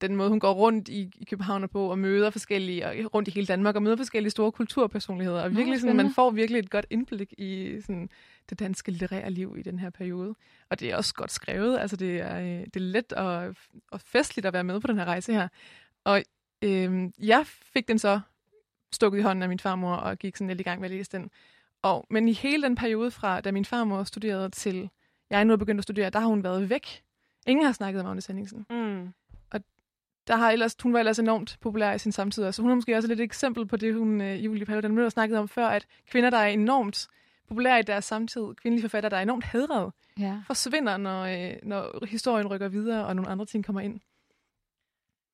den måde, hun går rundt i, i København og på og møder forskellige, og rundt i hele Danmark, og møder forskellige store kulturpersonligheder. Og virkelig sådan, man får virkelig et godt indblik i sådan, det danske litterære liv i den her periode. Og det er også godt skrevet. Altså, det er, øh, det er let og, og festligt at være med på den her rejse her. Og øh, jeg fik den så stukket i hånden af min farmor, og gik sådan lidt i gang med at læse den. Og, men i hele den periode fra, da min farmor studerede til jeg nu er begyndt at studere, der har hun været væk. Ingen har snakket om Agnes Henningsen. Mm. Der har ellers, hun var ellers enormt populær i sin samtid, så hun er måske også lidt et eksempel på det, hun, øh, Julie Paludan Møller snakkede om før, at kvinder, der er enormt populære i deres samtid, kvindelige forfattere, der er enormt hedret, Ja. forsvinder, når, øh, når historien rykker videre, og nogle andre ting kommer ind.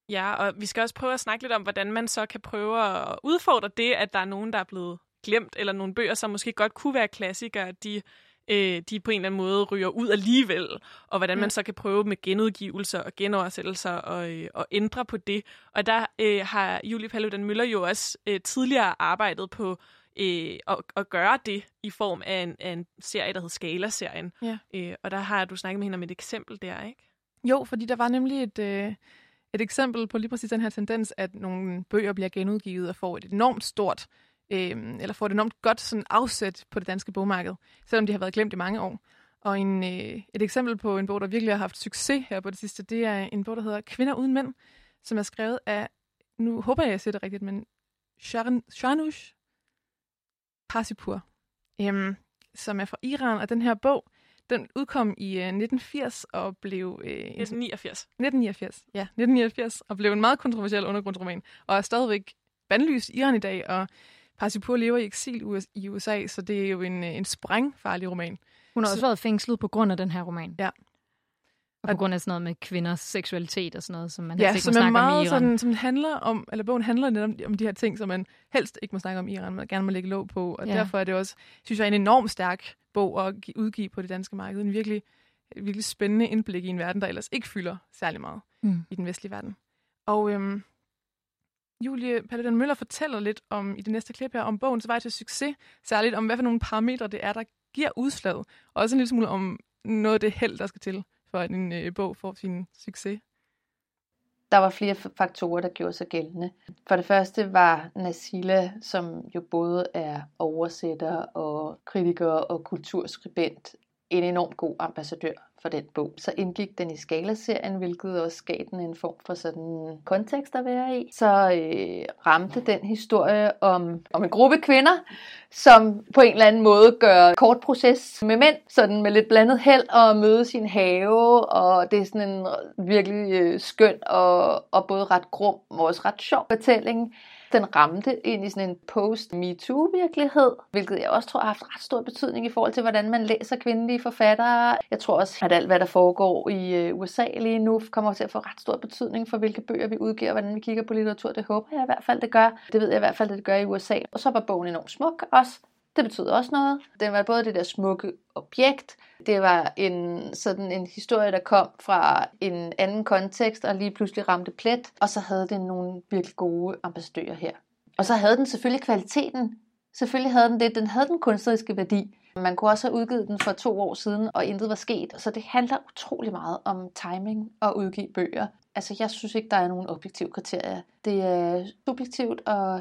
Ja, og vi skal også prøve at snakke lidt om, hvordan man så kan prøve at udfordre det, at der er nogen, der er blevet glemt, eller nogle bøger, som måske godt kunne være klassikere, de, øh, de på en eller anden måde ryger ud alligevel, og hvordan man så kan prøve med genudgivelser og genoversættelser og, øh, og ændre på det. Og der øh, har Julie Paludan Møller jo også øh, tidligere arbejdet på øh, at, at gøre det i form af en, af en serie, der hed Skala-serien. Ja. Øh, og der har du snakket med hende om et eksempel der, ikke? Jo, fordi der var nemlig et, øh, et eksempel på lige præcis den her tendens, at nogle bøger bliver genudgivet og får et enormt stort, øh, eller får et enormt godt sådan, afsæt på det danske bogmarked, selvom de har været glemt i mange år. Og en, øh, et eksempel på en bog, der virkelig har haft succes her på det sidste, det er en bog, der hedder Kvinder uden mænd, som er skrevet af, nu håber jeg, jeg siger det rigtigt, men Shanush Pasipur, øhm, som er fra Iran, og den her bog, den udkom i øh, 1980 og blev... Øh, en- 1989. 1989, ja, 1989, og blev en meget kontroversiel undergrundsroman, og er stadigvæk bandlyst i Iran i dag, og Pasipur lever i eksil i USA, så det er jo en, øh, en sprængfarlig roman. Hun har Så- også været fængslet på grund af den her roman. Ja. Og på grund af sådan noget med kvinders seksualitet og sådan noget, som man ja, helst ikke må snakke om i meget Iran. sådan, som handler om, eller bogen handler netop om, om de her ting, som man helst ikke må snakke om i Iran, man gerne må lægge låg på, og Ja. derfor er det også, synes jeg, en enormt stærk bog at gi- udgive på det danske marked. En virkelig, virkelig spændende indblik i en verden, der ellers ikke fylder særlig meget Mm. i den vestlige verden. Og øhm, Julie Paludan Møller fortæller lidt om i det næste klip her om bogens vej til succes, særligt om, hvad for nogle parametre det er, der giver udslaget, og også en lille smule om noget af det held, der skal til, for at en øh, bog får sin succes? Der var flere faktorer, der gjorde sig gældende. For det første var Nasila, som jo både er oversætter og kritiker og kulturskribent, en enormt god ambassadør for den bog. Så indgik den i Skala-serien, hvilket også gav den en form for sådan kontekst at være i. Så øh, ramte den historie om, om en gruppe kvinder, som på en eller anden måde gør kort proces med mænd, sådan med lidt blandet held og møde sin have, og det er sådan en virkelig øh, skøn og, og både ret grum, og også ret sjov fortælling. Den ramte ind i sådan en post-MeToo-virkelighed, hvilket jeg også tror har haft ret stor betydning i forhold til, hvordan man læser kvindelige forfattere. Jeg tror også, at alt, hvad der foregår i øh, USA lige nu, kommer til at få ret stor betydning for, hvilke bøger vi udgiver, hvordan vi kigger på litteratur. Det håber jeg i hvert fald, det gør. Det ved jeg i hvert fald, det gør i USA. Og så var bogen enormt smuk også. Det betyder også noget. Den var både det der smukke objekt, det var en sådan en historie, der kom fra en anden kontekst og lige pludselig ramte plet, og så havde den nogle virkelig gode ambassadører her. Og så havde den selvfølgelig kvaliteten. Selvfølgelig havde den det. Den havde den kunstneriske værdi. Man kunne også have udgivet den for to år siden, og intet var sket. Så det handler utrolig meget om timing og udgive bøger. Altså, jeg synes ikke, der er nogen objektive kriterier. Det er subjektivt, og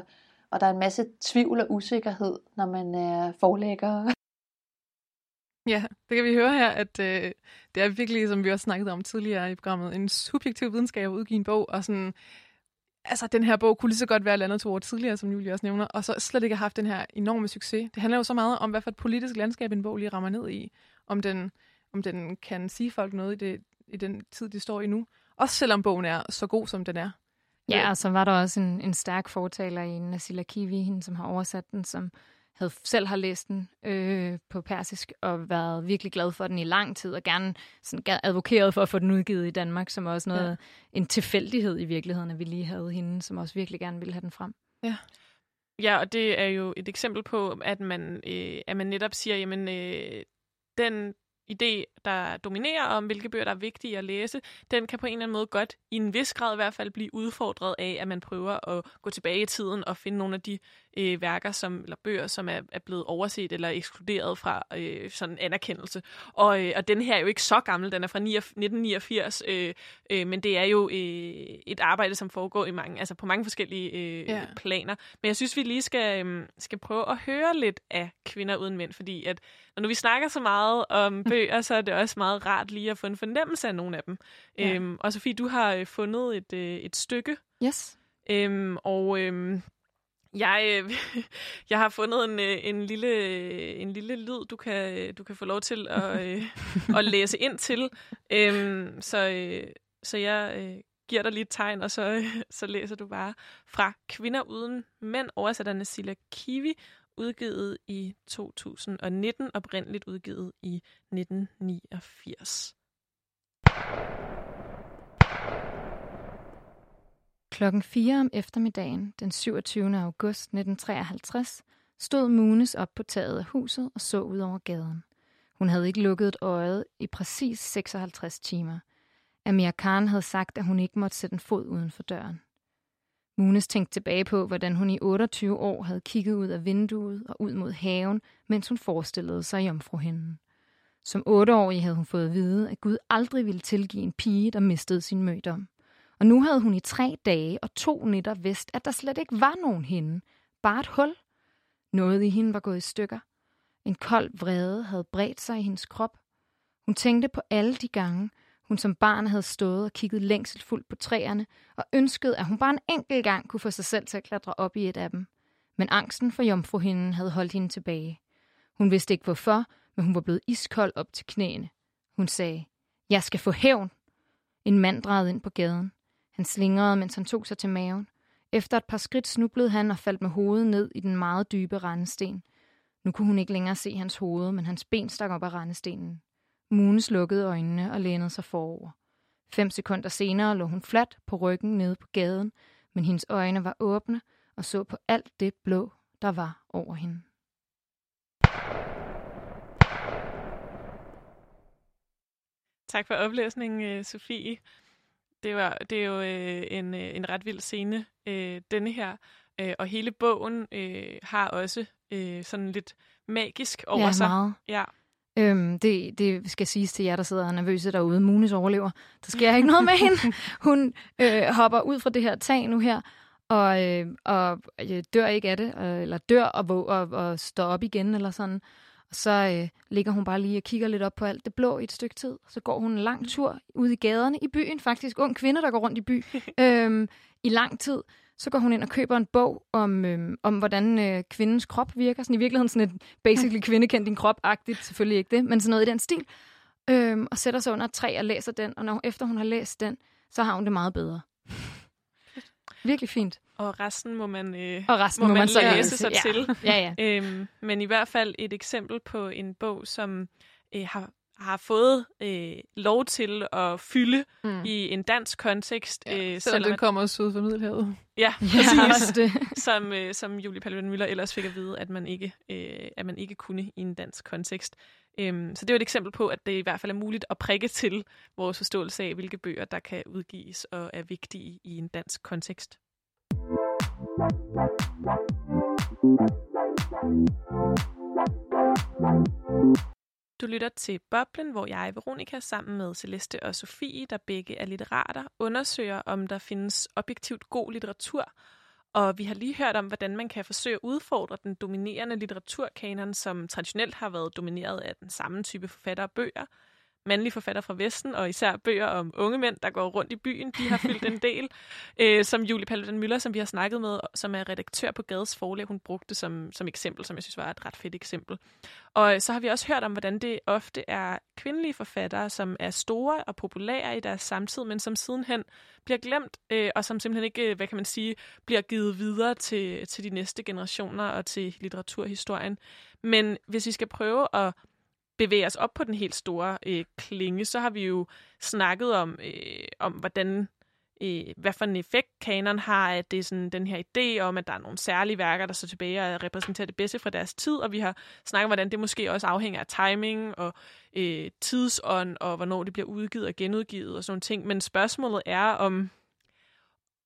og der er en masse tvivl og usikkerhed, når man er forlægger. [LAUGHS] Ja, det kan vi høre her, at øh, det er virkelig, som vi også snakkede om tidligere i programmet, en subjektiv videnskab at udgive en bog, og sådan, altså den her bog kunne lige så godt være landet to år tidligere, som Julie også nævner, og så slet ikke har haft den her enorme succes. Det handler jo så meget om, hvad for et politisk landskab en bog lige rammer ned i, om den, om den kan sige folk noget i, det, i den tid, de står i nu. Også selvom bogen er så god, som den er. Ja, og så var der også en, en stærk fortaler i Nasila Kivi, hende, som har oversat den, som havde selv har læst den øh, på persisk og været virkelig glad for den i lang tid, og gerne sådan, advokeret for at få den udgivet i Danmark, som også noget, ja. en tilfældighed i virkeligheden, at vi lige havde hende, som også virkelig gerne ville have den frem. Ja. Ja, og det er jo et eksempel på, at man, øh, at man netop siger, jamen, øh, den idé, der dominerer om, hvilke bøger, der er vigtige at læse, den kan på en eller anden måde godt, i en vis grad i hvert fald, blive udfordret af, at man prøver at gå tilbage i tiden og finde nogle af de øh, værker, som, eller bøger, som er, er blevet overset eller ekskluderet fra øh, sådan anerkendelse. Og, øh, og den her er jo ikke så gammel, den er fra 1989, øh, øh, men det er jo øh, et arbejde, som foregår i mange, altså på mange forskellige øh, ja. planer. Men jeg synes, vi lige skal, øh, skal prøve at høre lidt af Kvinder Uden Mænd, fordi at når nu vi snakker så meget om [LAUGHS] bøger, så er det også meget rart lige at få en fornemmelse af nogle af dem. Ja. Øhm, og Sofie, du har øh, fundet et, øh, et stykke. Yes. Øhm, og øhm, jeg, øh, [LAUGHS] jeg har fundet en, øh, en, lille, en lille lyd, du kan, du kan få lov til at, [LAUGHS] øh, at læse ind til. Øhm, så, øh, så jeg øh, giver dig lige et tegn, og så, øh, så læser du bare fra Kvinder Uden Mænd, oversætterne Silla Kiwi, udgivet i 2019, oprindeligt udgivet i 1989. Klokken 4 om eftermiddagen, den 27. august 1953, stod Munes op på taget af huset og så ud over gaden. Hun havde ikke lukket et øje i præcis 56 timer. Amir Khan havde sagt, at hun ikke måtte sætte en fod uden for døren. Munes tænkte tilbage på, hvordan hun i 28 år havde kigget ud af vinduet og ud mod haven, mens hun forestillede sig jomfruhinden. Som otteårig havde hun fået at vide, at Gud aldrig ville tilgive en pige, der mistede sin mødom. Og nu havde hun i tre dage og to nætter vidst, at der slet ikke var nogen hende. Bare et hul. Noget i hende var gået i stykker. En kold vrede havde bredt sig i hendes krop. Hun tænkte på alle de gange, hun som barn havde stået og kigget længselfuldt på træerne og ønskede, at hun bare en enkelt gang kunne få sig selv til at klatre op i et af dem. Men angsten for jomfruhinden havde holdt hende tilbage. Hun vidste ikke hvorfor, men hun var blevet iskold op til knæene. Hun sagde, jeg skal få hævn. En mand drejede ind på gaden. Han slingrede, mens han tog sig til maven. Efter et par skridt snublede han og faldt med hovedet ned i den meget dybe rendesten. Nu kunne hun ikke længere se hans hoved, men hans ben stak op af rendestenen. Mune slukkede øjnene og lænede sig forover. Fem sekunder senere lå hun fladt på ryggen nede på gaden, men hendes øjne var åbne og så på alt det blå, der var over hende. Tak for oplæsningen, Sofie. Det, var, det er jo øh, en, en ret vild scene, øh, denne her. Øh, og hele bogen øh, har også øh, sådan lidt magisk over ja, sig. Meget. Ja, Øhm, det, det skal siges til jer, der sidder nervøse derude. Munes overlever. Der sker ikke noget med hende. [LAUGHS] Hun øh, hopper ud fra det her tag nu her, og, øh, og øh, dør ikke af det, øh, eller dør og, og, og står op igen, eller sådan. Og så øh, ligger hun bare lige og kigger lidt op på alt det blå i et stykke tid. Så går hun en lang tur ud i gaderne i byen, faktisk ung kvinde, der går rundt i by, [LAUGHS] øhm, i lang tid. Så går hun ind og køber en bog om, øhm, om hvordan øh, kvindens krop virker. Sådan i virkeligheden sådan et basically kvinde kendt din krop-agtigt, selvfølgelig ikke det, men sådan noget i den stil. Øhm, og sætter sig under et træ og læser den, og når, efter hun har læst den, så har hun det meget bedre. [LAUGHS] Virkelig fint. Og resten må man, øh, Og resten må man så læse læse, sig ja. til. Ja, ja. Øhm, men i hvert fald et eksempel på en bog, som øh, har, har fået øh, lov til at fylde Mm. i en dansk kontekst. Ja, øh, selvom den at- kommer syd for Middelhavet. Ja, [LAUGHS] Ja, præcis. det. som, øh, som Julie Paludan Müller ellers fik at vide, at man ikke, øh, at man ikke kunne i en dansk kontekst. Øhm, så det er jo et eksempel på, at det i hvert fald er muligt at prikke til vores forståelse af, hvilke bøger, der kan udgives og er vigtige i en dansk kontekst. Du lytter til Boblen, hvor jeg, Veronika, sammen med Celeste og Sofie, der begge er litterater, undersøger, om der findes objektivt god litteratur. Og vi har lige hørt om, hvordan man kan forsøge at udfordre den dominerende litteraturkanon, som traditionelt har været domineret af den samme type forfattere og bøger. Mandlige forfattere fra Vesten, og især bøger om unge mænd, der går rundt i byen, de har fyldt en del. [LAUGHS] Øh, som Julie Paludan Müller, som vi har snakket med, som er redaktør på Gades Forlag, hun brugte som, som eksempel, som jeg synes var et ret fedt eksempel. Og så har vi også hørt om, hvordan det ofte er kvindelige forfattere, som er store og populære i deres samtid, men som sidenhen bliver glemt, øh, og som simpelthen ikke, øh, hvad kan man sige, bliver givet videre til, til de næste generationer og til litteraturhistorien. Men hvis vi skal prøve at bevæge os op på den helt store øh, klinge, så har vi jo snakket om, øh, om hvordan øh, hvad for en effekt kanon har, at det er sådan den her idé om, at der er nogle særlige værker, der så tilbage og repræsenterer det bedste fra deres tid, og vi har snakket om, hvordan det måske også afhænger af timing og øh, tidsånd, og hvornår det bliver udgivet og genudgivet og sådan nogle ting. Men spørgsmålet er, om,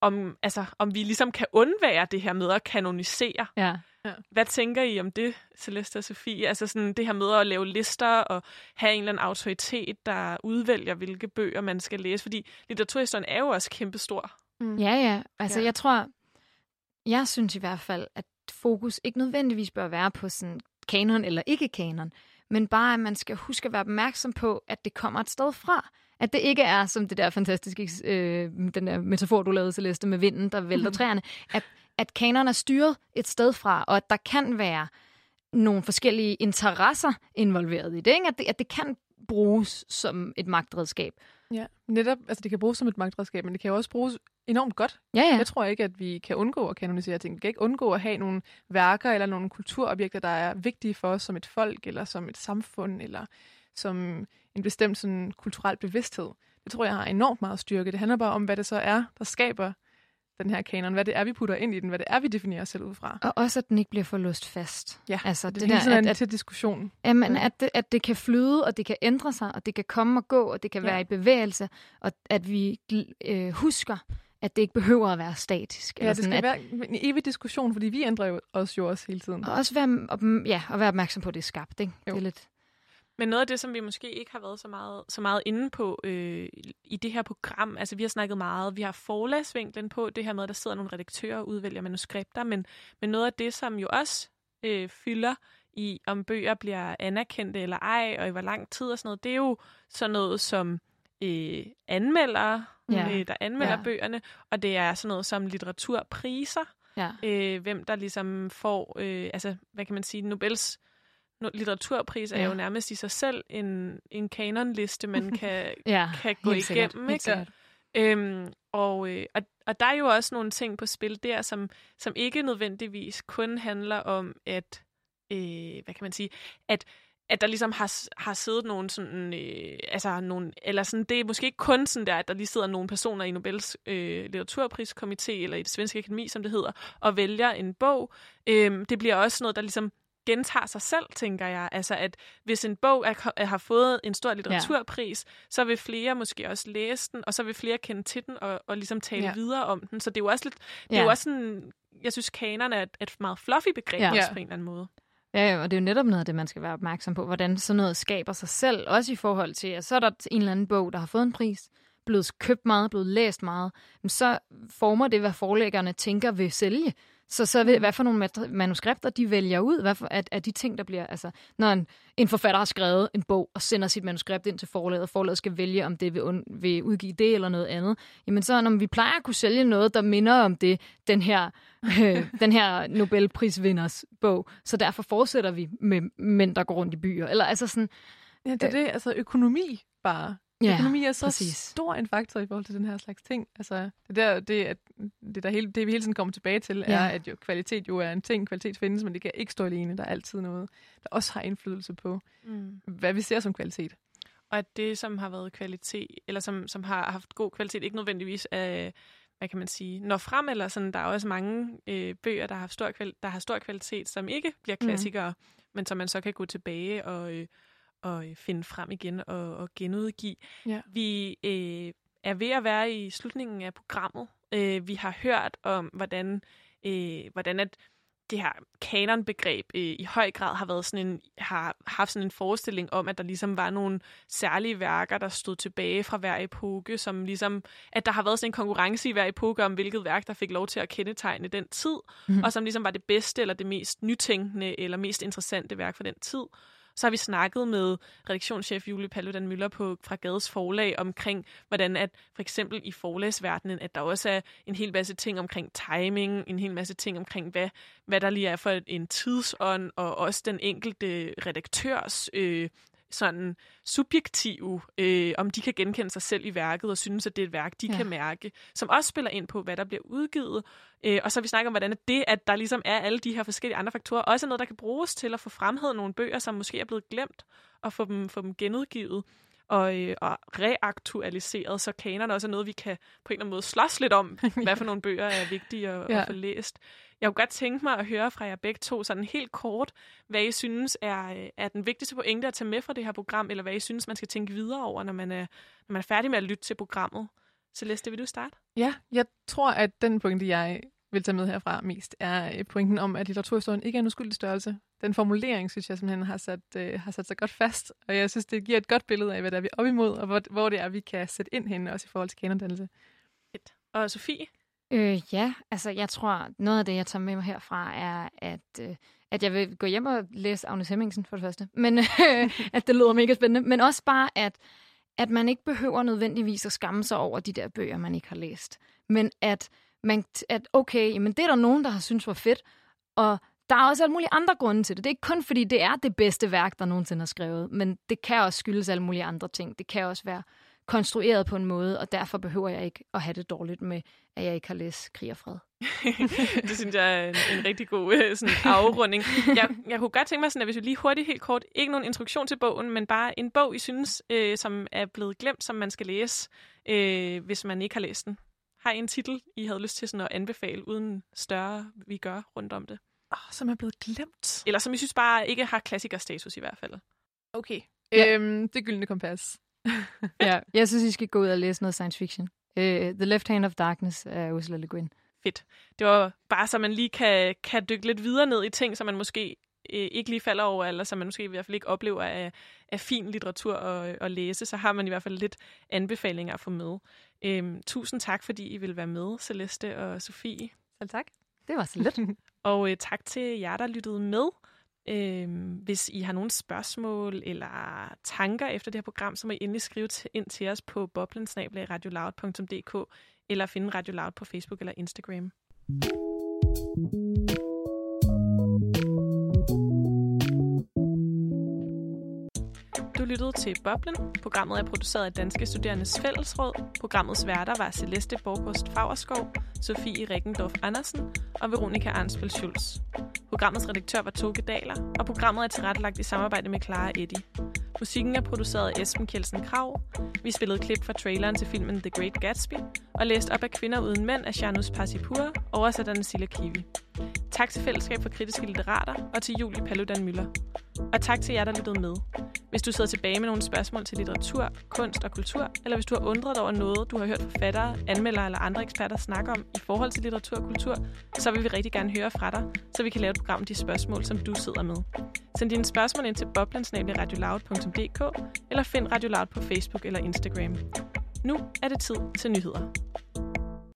om, altså, om vi ligesom kan undvære det her med at kanonisere. Ja. Ja. Hvad tænker I om det, Celeste og Sofie? Altså sådan det her med at lave lister og have en eller anden autoritet, der udvælger, hvilke bøger man skal læse. Fordi litteraturhistorien er jo også kæmpestor. Mm. Ja, ja. Altså, Ja. jeg tror, jeg synes i hvert fald, at fokus ikke nødvendigvis bør være på sådan kanon eller ikke kanon, men bare, at man skal huske at være opmærksom på, at det kommer et sted fra. At det ikke er som det der fantastiske, øh, den der metafor, du lavede, Celeste, med vinden, der vælter træerne. At, at kanon er styret et sted fra, og at der kan være nogle forskellige interesser involveret i det. Ikke? At, det at det kan bruges som et magtredskab. Ja, netop, altså det kan bruges som et magtredskab, men det kan jo også bruges enormt godt. Ja, ja. Jeg tror ikke, at vi kan undgå at kanonisere ting. Vi kan ikke undgå at have nogle værker eller nogle kulturobjekter, der er vigtige for os som et folk, eller som et samfund, eller som en bestemt sådan, kulturel bevidsthed. Det tror jeg har enormt meget styrke. Det handler bare om, hvad det så er, der skaber den her kanon, hvad det er, vi putter ind i den, hvad det er, vi definerer os selv ud fra. Og også, at den ikke bliver for låst fast. Ja, altså, det, det hele tiden er til diskussion. Jamen, at, det, at det kan flyde, og det kan ændre sig, og det kan komme og gå, og det kan Ja. være i bevægelse, og at vi øh, husker, at det ikke behøver at være statisk. Ja, eller det skal sådan, være en evig diskussion, fordi vi ændrer jo os jo også hele tiden. at, og også være, op, ja, og være opmærksom på, at det er skabt. Ikke? Jo. Det er lidt... Men noget af det, som vi måske ikke har været så meget, så meget inde på øh, i det her program, altså vi har snakket meget, vi har forlagsvinklen på, det her med, at der sidder nogle redaktører og udvælger manuskripter, men, men noget af det, som jo også øh, fylder i, om bøger bliver anerkendte eller ej, og i hvor lang tid og sådan noget, det er jo sådan noget som øh, anmeldere, Ja. øh, der anmelder Ja. bøgerne, og det er sådan noget som litteraturpriser, Ja. øh, hvem der ligesom får, øh, altså hvad kan man sige, Nobels no- litteraturpris er Ja. jo nærmest i sig selv en, en kanonliste, man [LAUGHS] kan, Ja, kan gå sikkert, igennem. ikke? sikkert. Øhm, og, øh, og, og der er jo også nogle ting på spil der, som, som ikke nødvendigvis kun handler om, at, øh, hvad kan man sige, at at der ligesom har, har siddet nogle sådan, øh, altså nogle, eller sådan, det er måske ikke kun sådan der, at der lige sidder nogle personer i Nobels øh, litteraturpriskomité, eller i det svenske akademi, som det hedder, og vælger en bog. Øhm, det bliver også noget, der ligesom gentager sig selv, tænker jeg. Altså, at hvis en bog er, er, har fået en stor litteraturpris, ja. så vil flere måske også læse den, og så vil flere kende til den, og, og ligesom tale Ja. videre om den. Så det er jo også lidt, det er Ja. jo også sådan, jeg synes, kanon er et, et meget fluffy begreb Ja. også på en eller anden måde. Ja, og det er jo netop noget af det, man skal være opmærksom på, hvordan sådan noget skaber sig selv, også i forhold til, at så er der en eller anden bog, der har fået en pris, blevet købt meget, blevet læst meget, så former det, hvad forlæggerne tænker vil sælge. Så, så vil, hvad for nogle manuskripter de vælger ud, hvad for, at, at de ting, der bliver... Altså, når en, en forfatter har skrevet en bog og sender sit manuskript ind til forlaget, og forlaget skal vælge, om det vil, un, vil udgive det eller noget andet, jamen så, når vi plejer at kunne sælge noget, der minder om det, den her, øh, [LAUGHS] den her Nobelprisvinders bog, så derfor fortsætter vi med mænd, der går rundt i byer. Eller altså sådan... Ja, det er det. Altså økonomi bare. Ja, Økonomi er så præcis. stor en faktor i forhold til den her slags ting. Altså, det, der, det, at, det, der hele, det vi hele tiden kommer tilbage til, er, Ja. at jo, kvalitet jo er en ting. Kvalitet findes, men det kan ikke stå alene. Der er altid noget, der også har indflydelse på, Mm. hvad vi ser som kvalitet. Og at det, som har været kvalitet, eller som, som har haft god kvalitet, ikke nødvendigvis er, hvad kan man sige, når frem, eller sådan, der er også mange øh, bøger, der har, stor kval- der har stor kvalitet, som ikke bliver Mhm. klassikere, mm. men som man så kan gå tilbage og, øh, og øh, finde frem igen og, og genudgive. Ja. Vi øh, er ved at være i slutningen af programmet. Øh, vi har hørt om, hvordan, øh, hvordan at det her kanonbegreb øh, i høj grad har været sådan en har haft sådan en forestilling om, at der ligesom var nogle særlige værker, der stod tilbage fra hver epoke, som ligesom, at der har været sådan en konkurrence i hver epoke om, hvilket værk, der fik lov til at kendetegne den tid, mm. og som ligesom var det bedste, eller det mest nytænkende, eller mest interessante værk for den tid. Så har vi snakket med redaktionschef Julie Paludan Møller på, fra Gades Forlag omkring, hvordan at for eksempel i forlagsverdenen, at der også er en hel masse ting omkring timing, en hel masse ting omkring, hvad, hvad der lige er for en tidsånd, og også den enkelte redaktørs øh, sådan subjektive, øh, om de kan genkende sig selv i værket og synes, at det er et værk, de Ja. kan mærke, som også spiller ind på, hvad der bliver udgivet. Øh, og så vi snakket om, hvordan det, at der ligesom er alle de her forskellige andre faktorer, også er noget, der kan bruges til at få fremhævet nogle bøger, som måske er blevet glemt, og få dem, få dem genudgivet og, øh, og reaktualiseret, så kanerne også er noget, vi kan på en eller anden måde slås lidt om, [LAUGHS] hvad for nogle bøger er vigtige at, Ja. at få læst. Jeg kunne godt tænke mig at høre fra jer begge to, sådan helt kort, hvad I synes er, øh, er den vigtigste pointe at tage med fra det her program, eller hvad I synes, man skal tænke videre over, når man er, når man er færdig med at lytte til programmet. Celeste, vil du starte? Ja, jeg tror, at den pointe, jeg vil tage med herfra mest, er øh, pointen om, at litteraturhistorien ikke er en uskyldig størrelse. Den formulering, synes jeg simpelthen har sat, øh, har sat sig godt fast, og jeg synes, det giver et godt billede af, hvad det er, vi er op imod, og hvor, hvor det er, vi kan sætte ind henne, også i forhold til kanondannelse. Og Sofie? Øh, ja, altså jeg tror, noget af det, jeg tager med mig herfra, er, at, øh, at jeg vil gå hjem og læse Agnes Hemmingsen for det første. Men øh, [LAUGHS] at det lyder mega spændende. Men også bare, at, at man ikke behøver nødvendigvis at skamme sig over de der bøger, man ikke har læst. Men at, man, at okay, jamen det er der nogen, der har synes var fedt. Og der er også alle mulige andre grunde til det. Det er ikke kun fordi, det er det bedste værk, der nogensinde er skrevet. Men det kan også skyldes alle mulige andre ting. Det kan også være konstrueret på en måde, og derfor behøver jeg ikke at have det dårligt med, at jeg ikke har læst Krig og Fred. [LAUGHS] det synes jeg er en, en rigtig god øh, sådan afrunding. Jeg, jeg kunne godt tænke mig, sådan, at hvis vi lige hurtigt, helt kort, ikke nogen introduktion til bogen, men bare en bog, I synes, øh, som er blevet glemt, som man skal læse, øh, hvis man ikke har læst den. Har I en titel, I havde lyst til sådan at anbefale, uden større vi gør rundt om det? Oh, som er blevet glemt? Eller som I synes bare ikke har klassikerstatus i hvert fald. Okay. Ja. Øhm, det gyldne kompas. [LAUGHS] ja, jeg synes, I skal gå ud og læse noget science fiction. Uh, The Left Hand of Darkness af Ursula Le Guin. Fedt. Det var bare så, man lige kan, kan dykke lidt videre ned i ting, som man måske øh, ikke lige falder over, eller som man måske i hvert fald ikke oplever af, af fin litteratur at, at læse, så har man i hvert fald lidt anbefalinger at få med. Øhm, tusind tak, fordi I vil være med, Celeste og Sofie. Selv tak. Det var så lidt. [LAUGHS] og øh, tak til jer, der lyttede med. Øhm, hvis I har nogle spørgsmål eller tanker efter det her program, så må I endelig skrive ind til os på boblensnabelagradioloud.dk eller finde Radio Loud på Facebook eller Instagram. Du lyttede til Boblen. Programmet er produceret af Danske Studerendes Fællesråd. Programmets værter var Celeste Borgpost Fagerskov, Sofie Rikkendorf Andersen og Veronika Arnsfeldt Schulz. Programmets redaktør var Toge Daler, og programmet er tilrettelagt i samarbejde med Clara Eddy. Musikken er produceret af Esben Kjelsen Krav. Vi spillede klip fra traileren til filmen The Great Gatsby, og læst op af Kvinder uden mænd af Janus Passipur, oversat af Nasila Kiwi. Tak til Fællesskab for Kritiske Litterater og til Julie Paludan Møller. Og tak til jer, der lyttede med. Hvis du sidder tilbage med nogle spørgsmål til litteratur, kunst og kultur, eller hvis du har undret over noget, du har hørt forfattere, anmeldere eller andre eksperter snakke om i forhold til litteratur og kultur, så vil vi rigtig gerne høre fra dig, så vi kan lave et program om de spørgsmål, som du sidder med. Send dine spørgsmål ind til radioloud.dk eller find Radio Loud på Facebook eller Instagram. Nu er det tid til nyheder.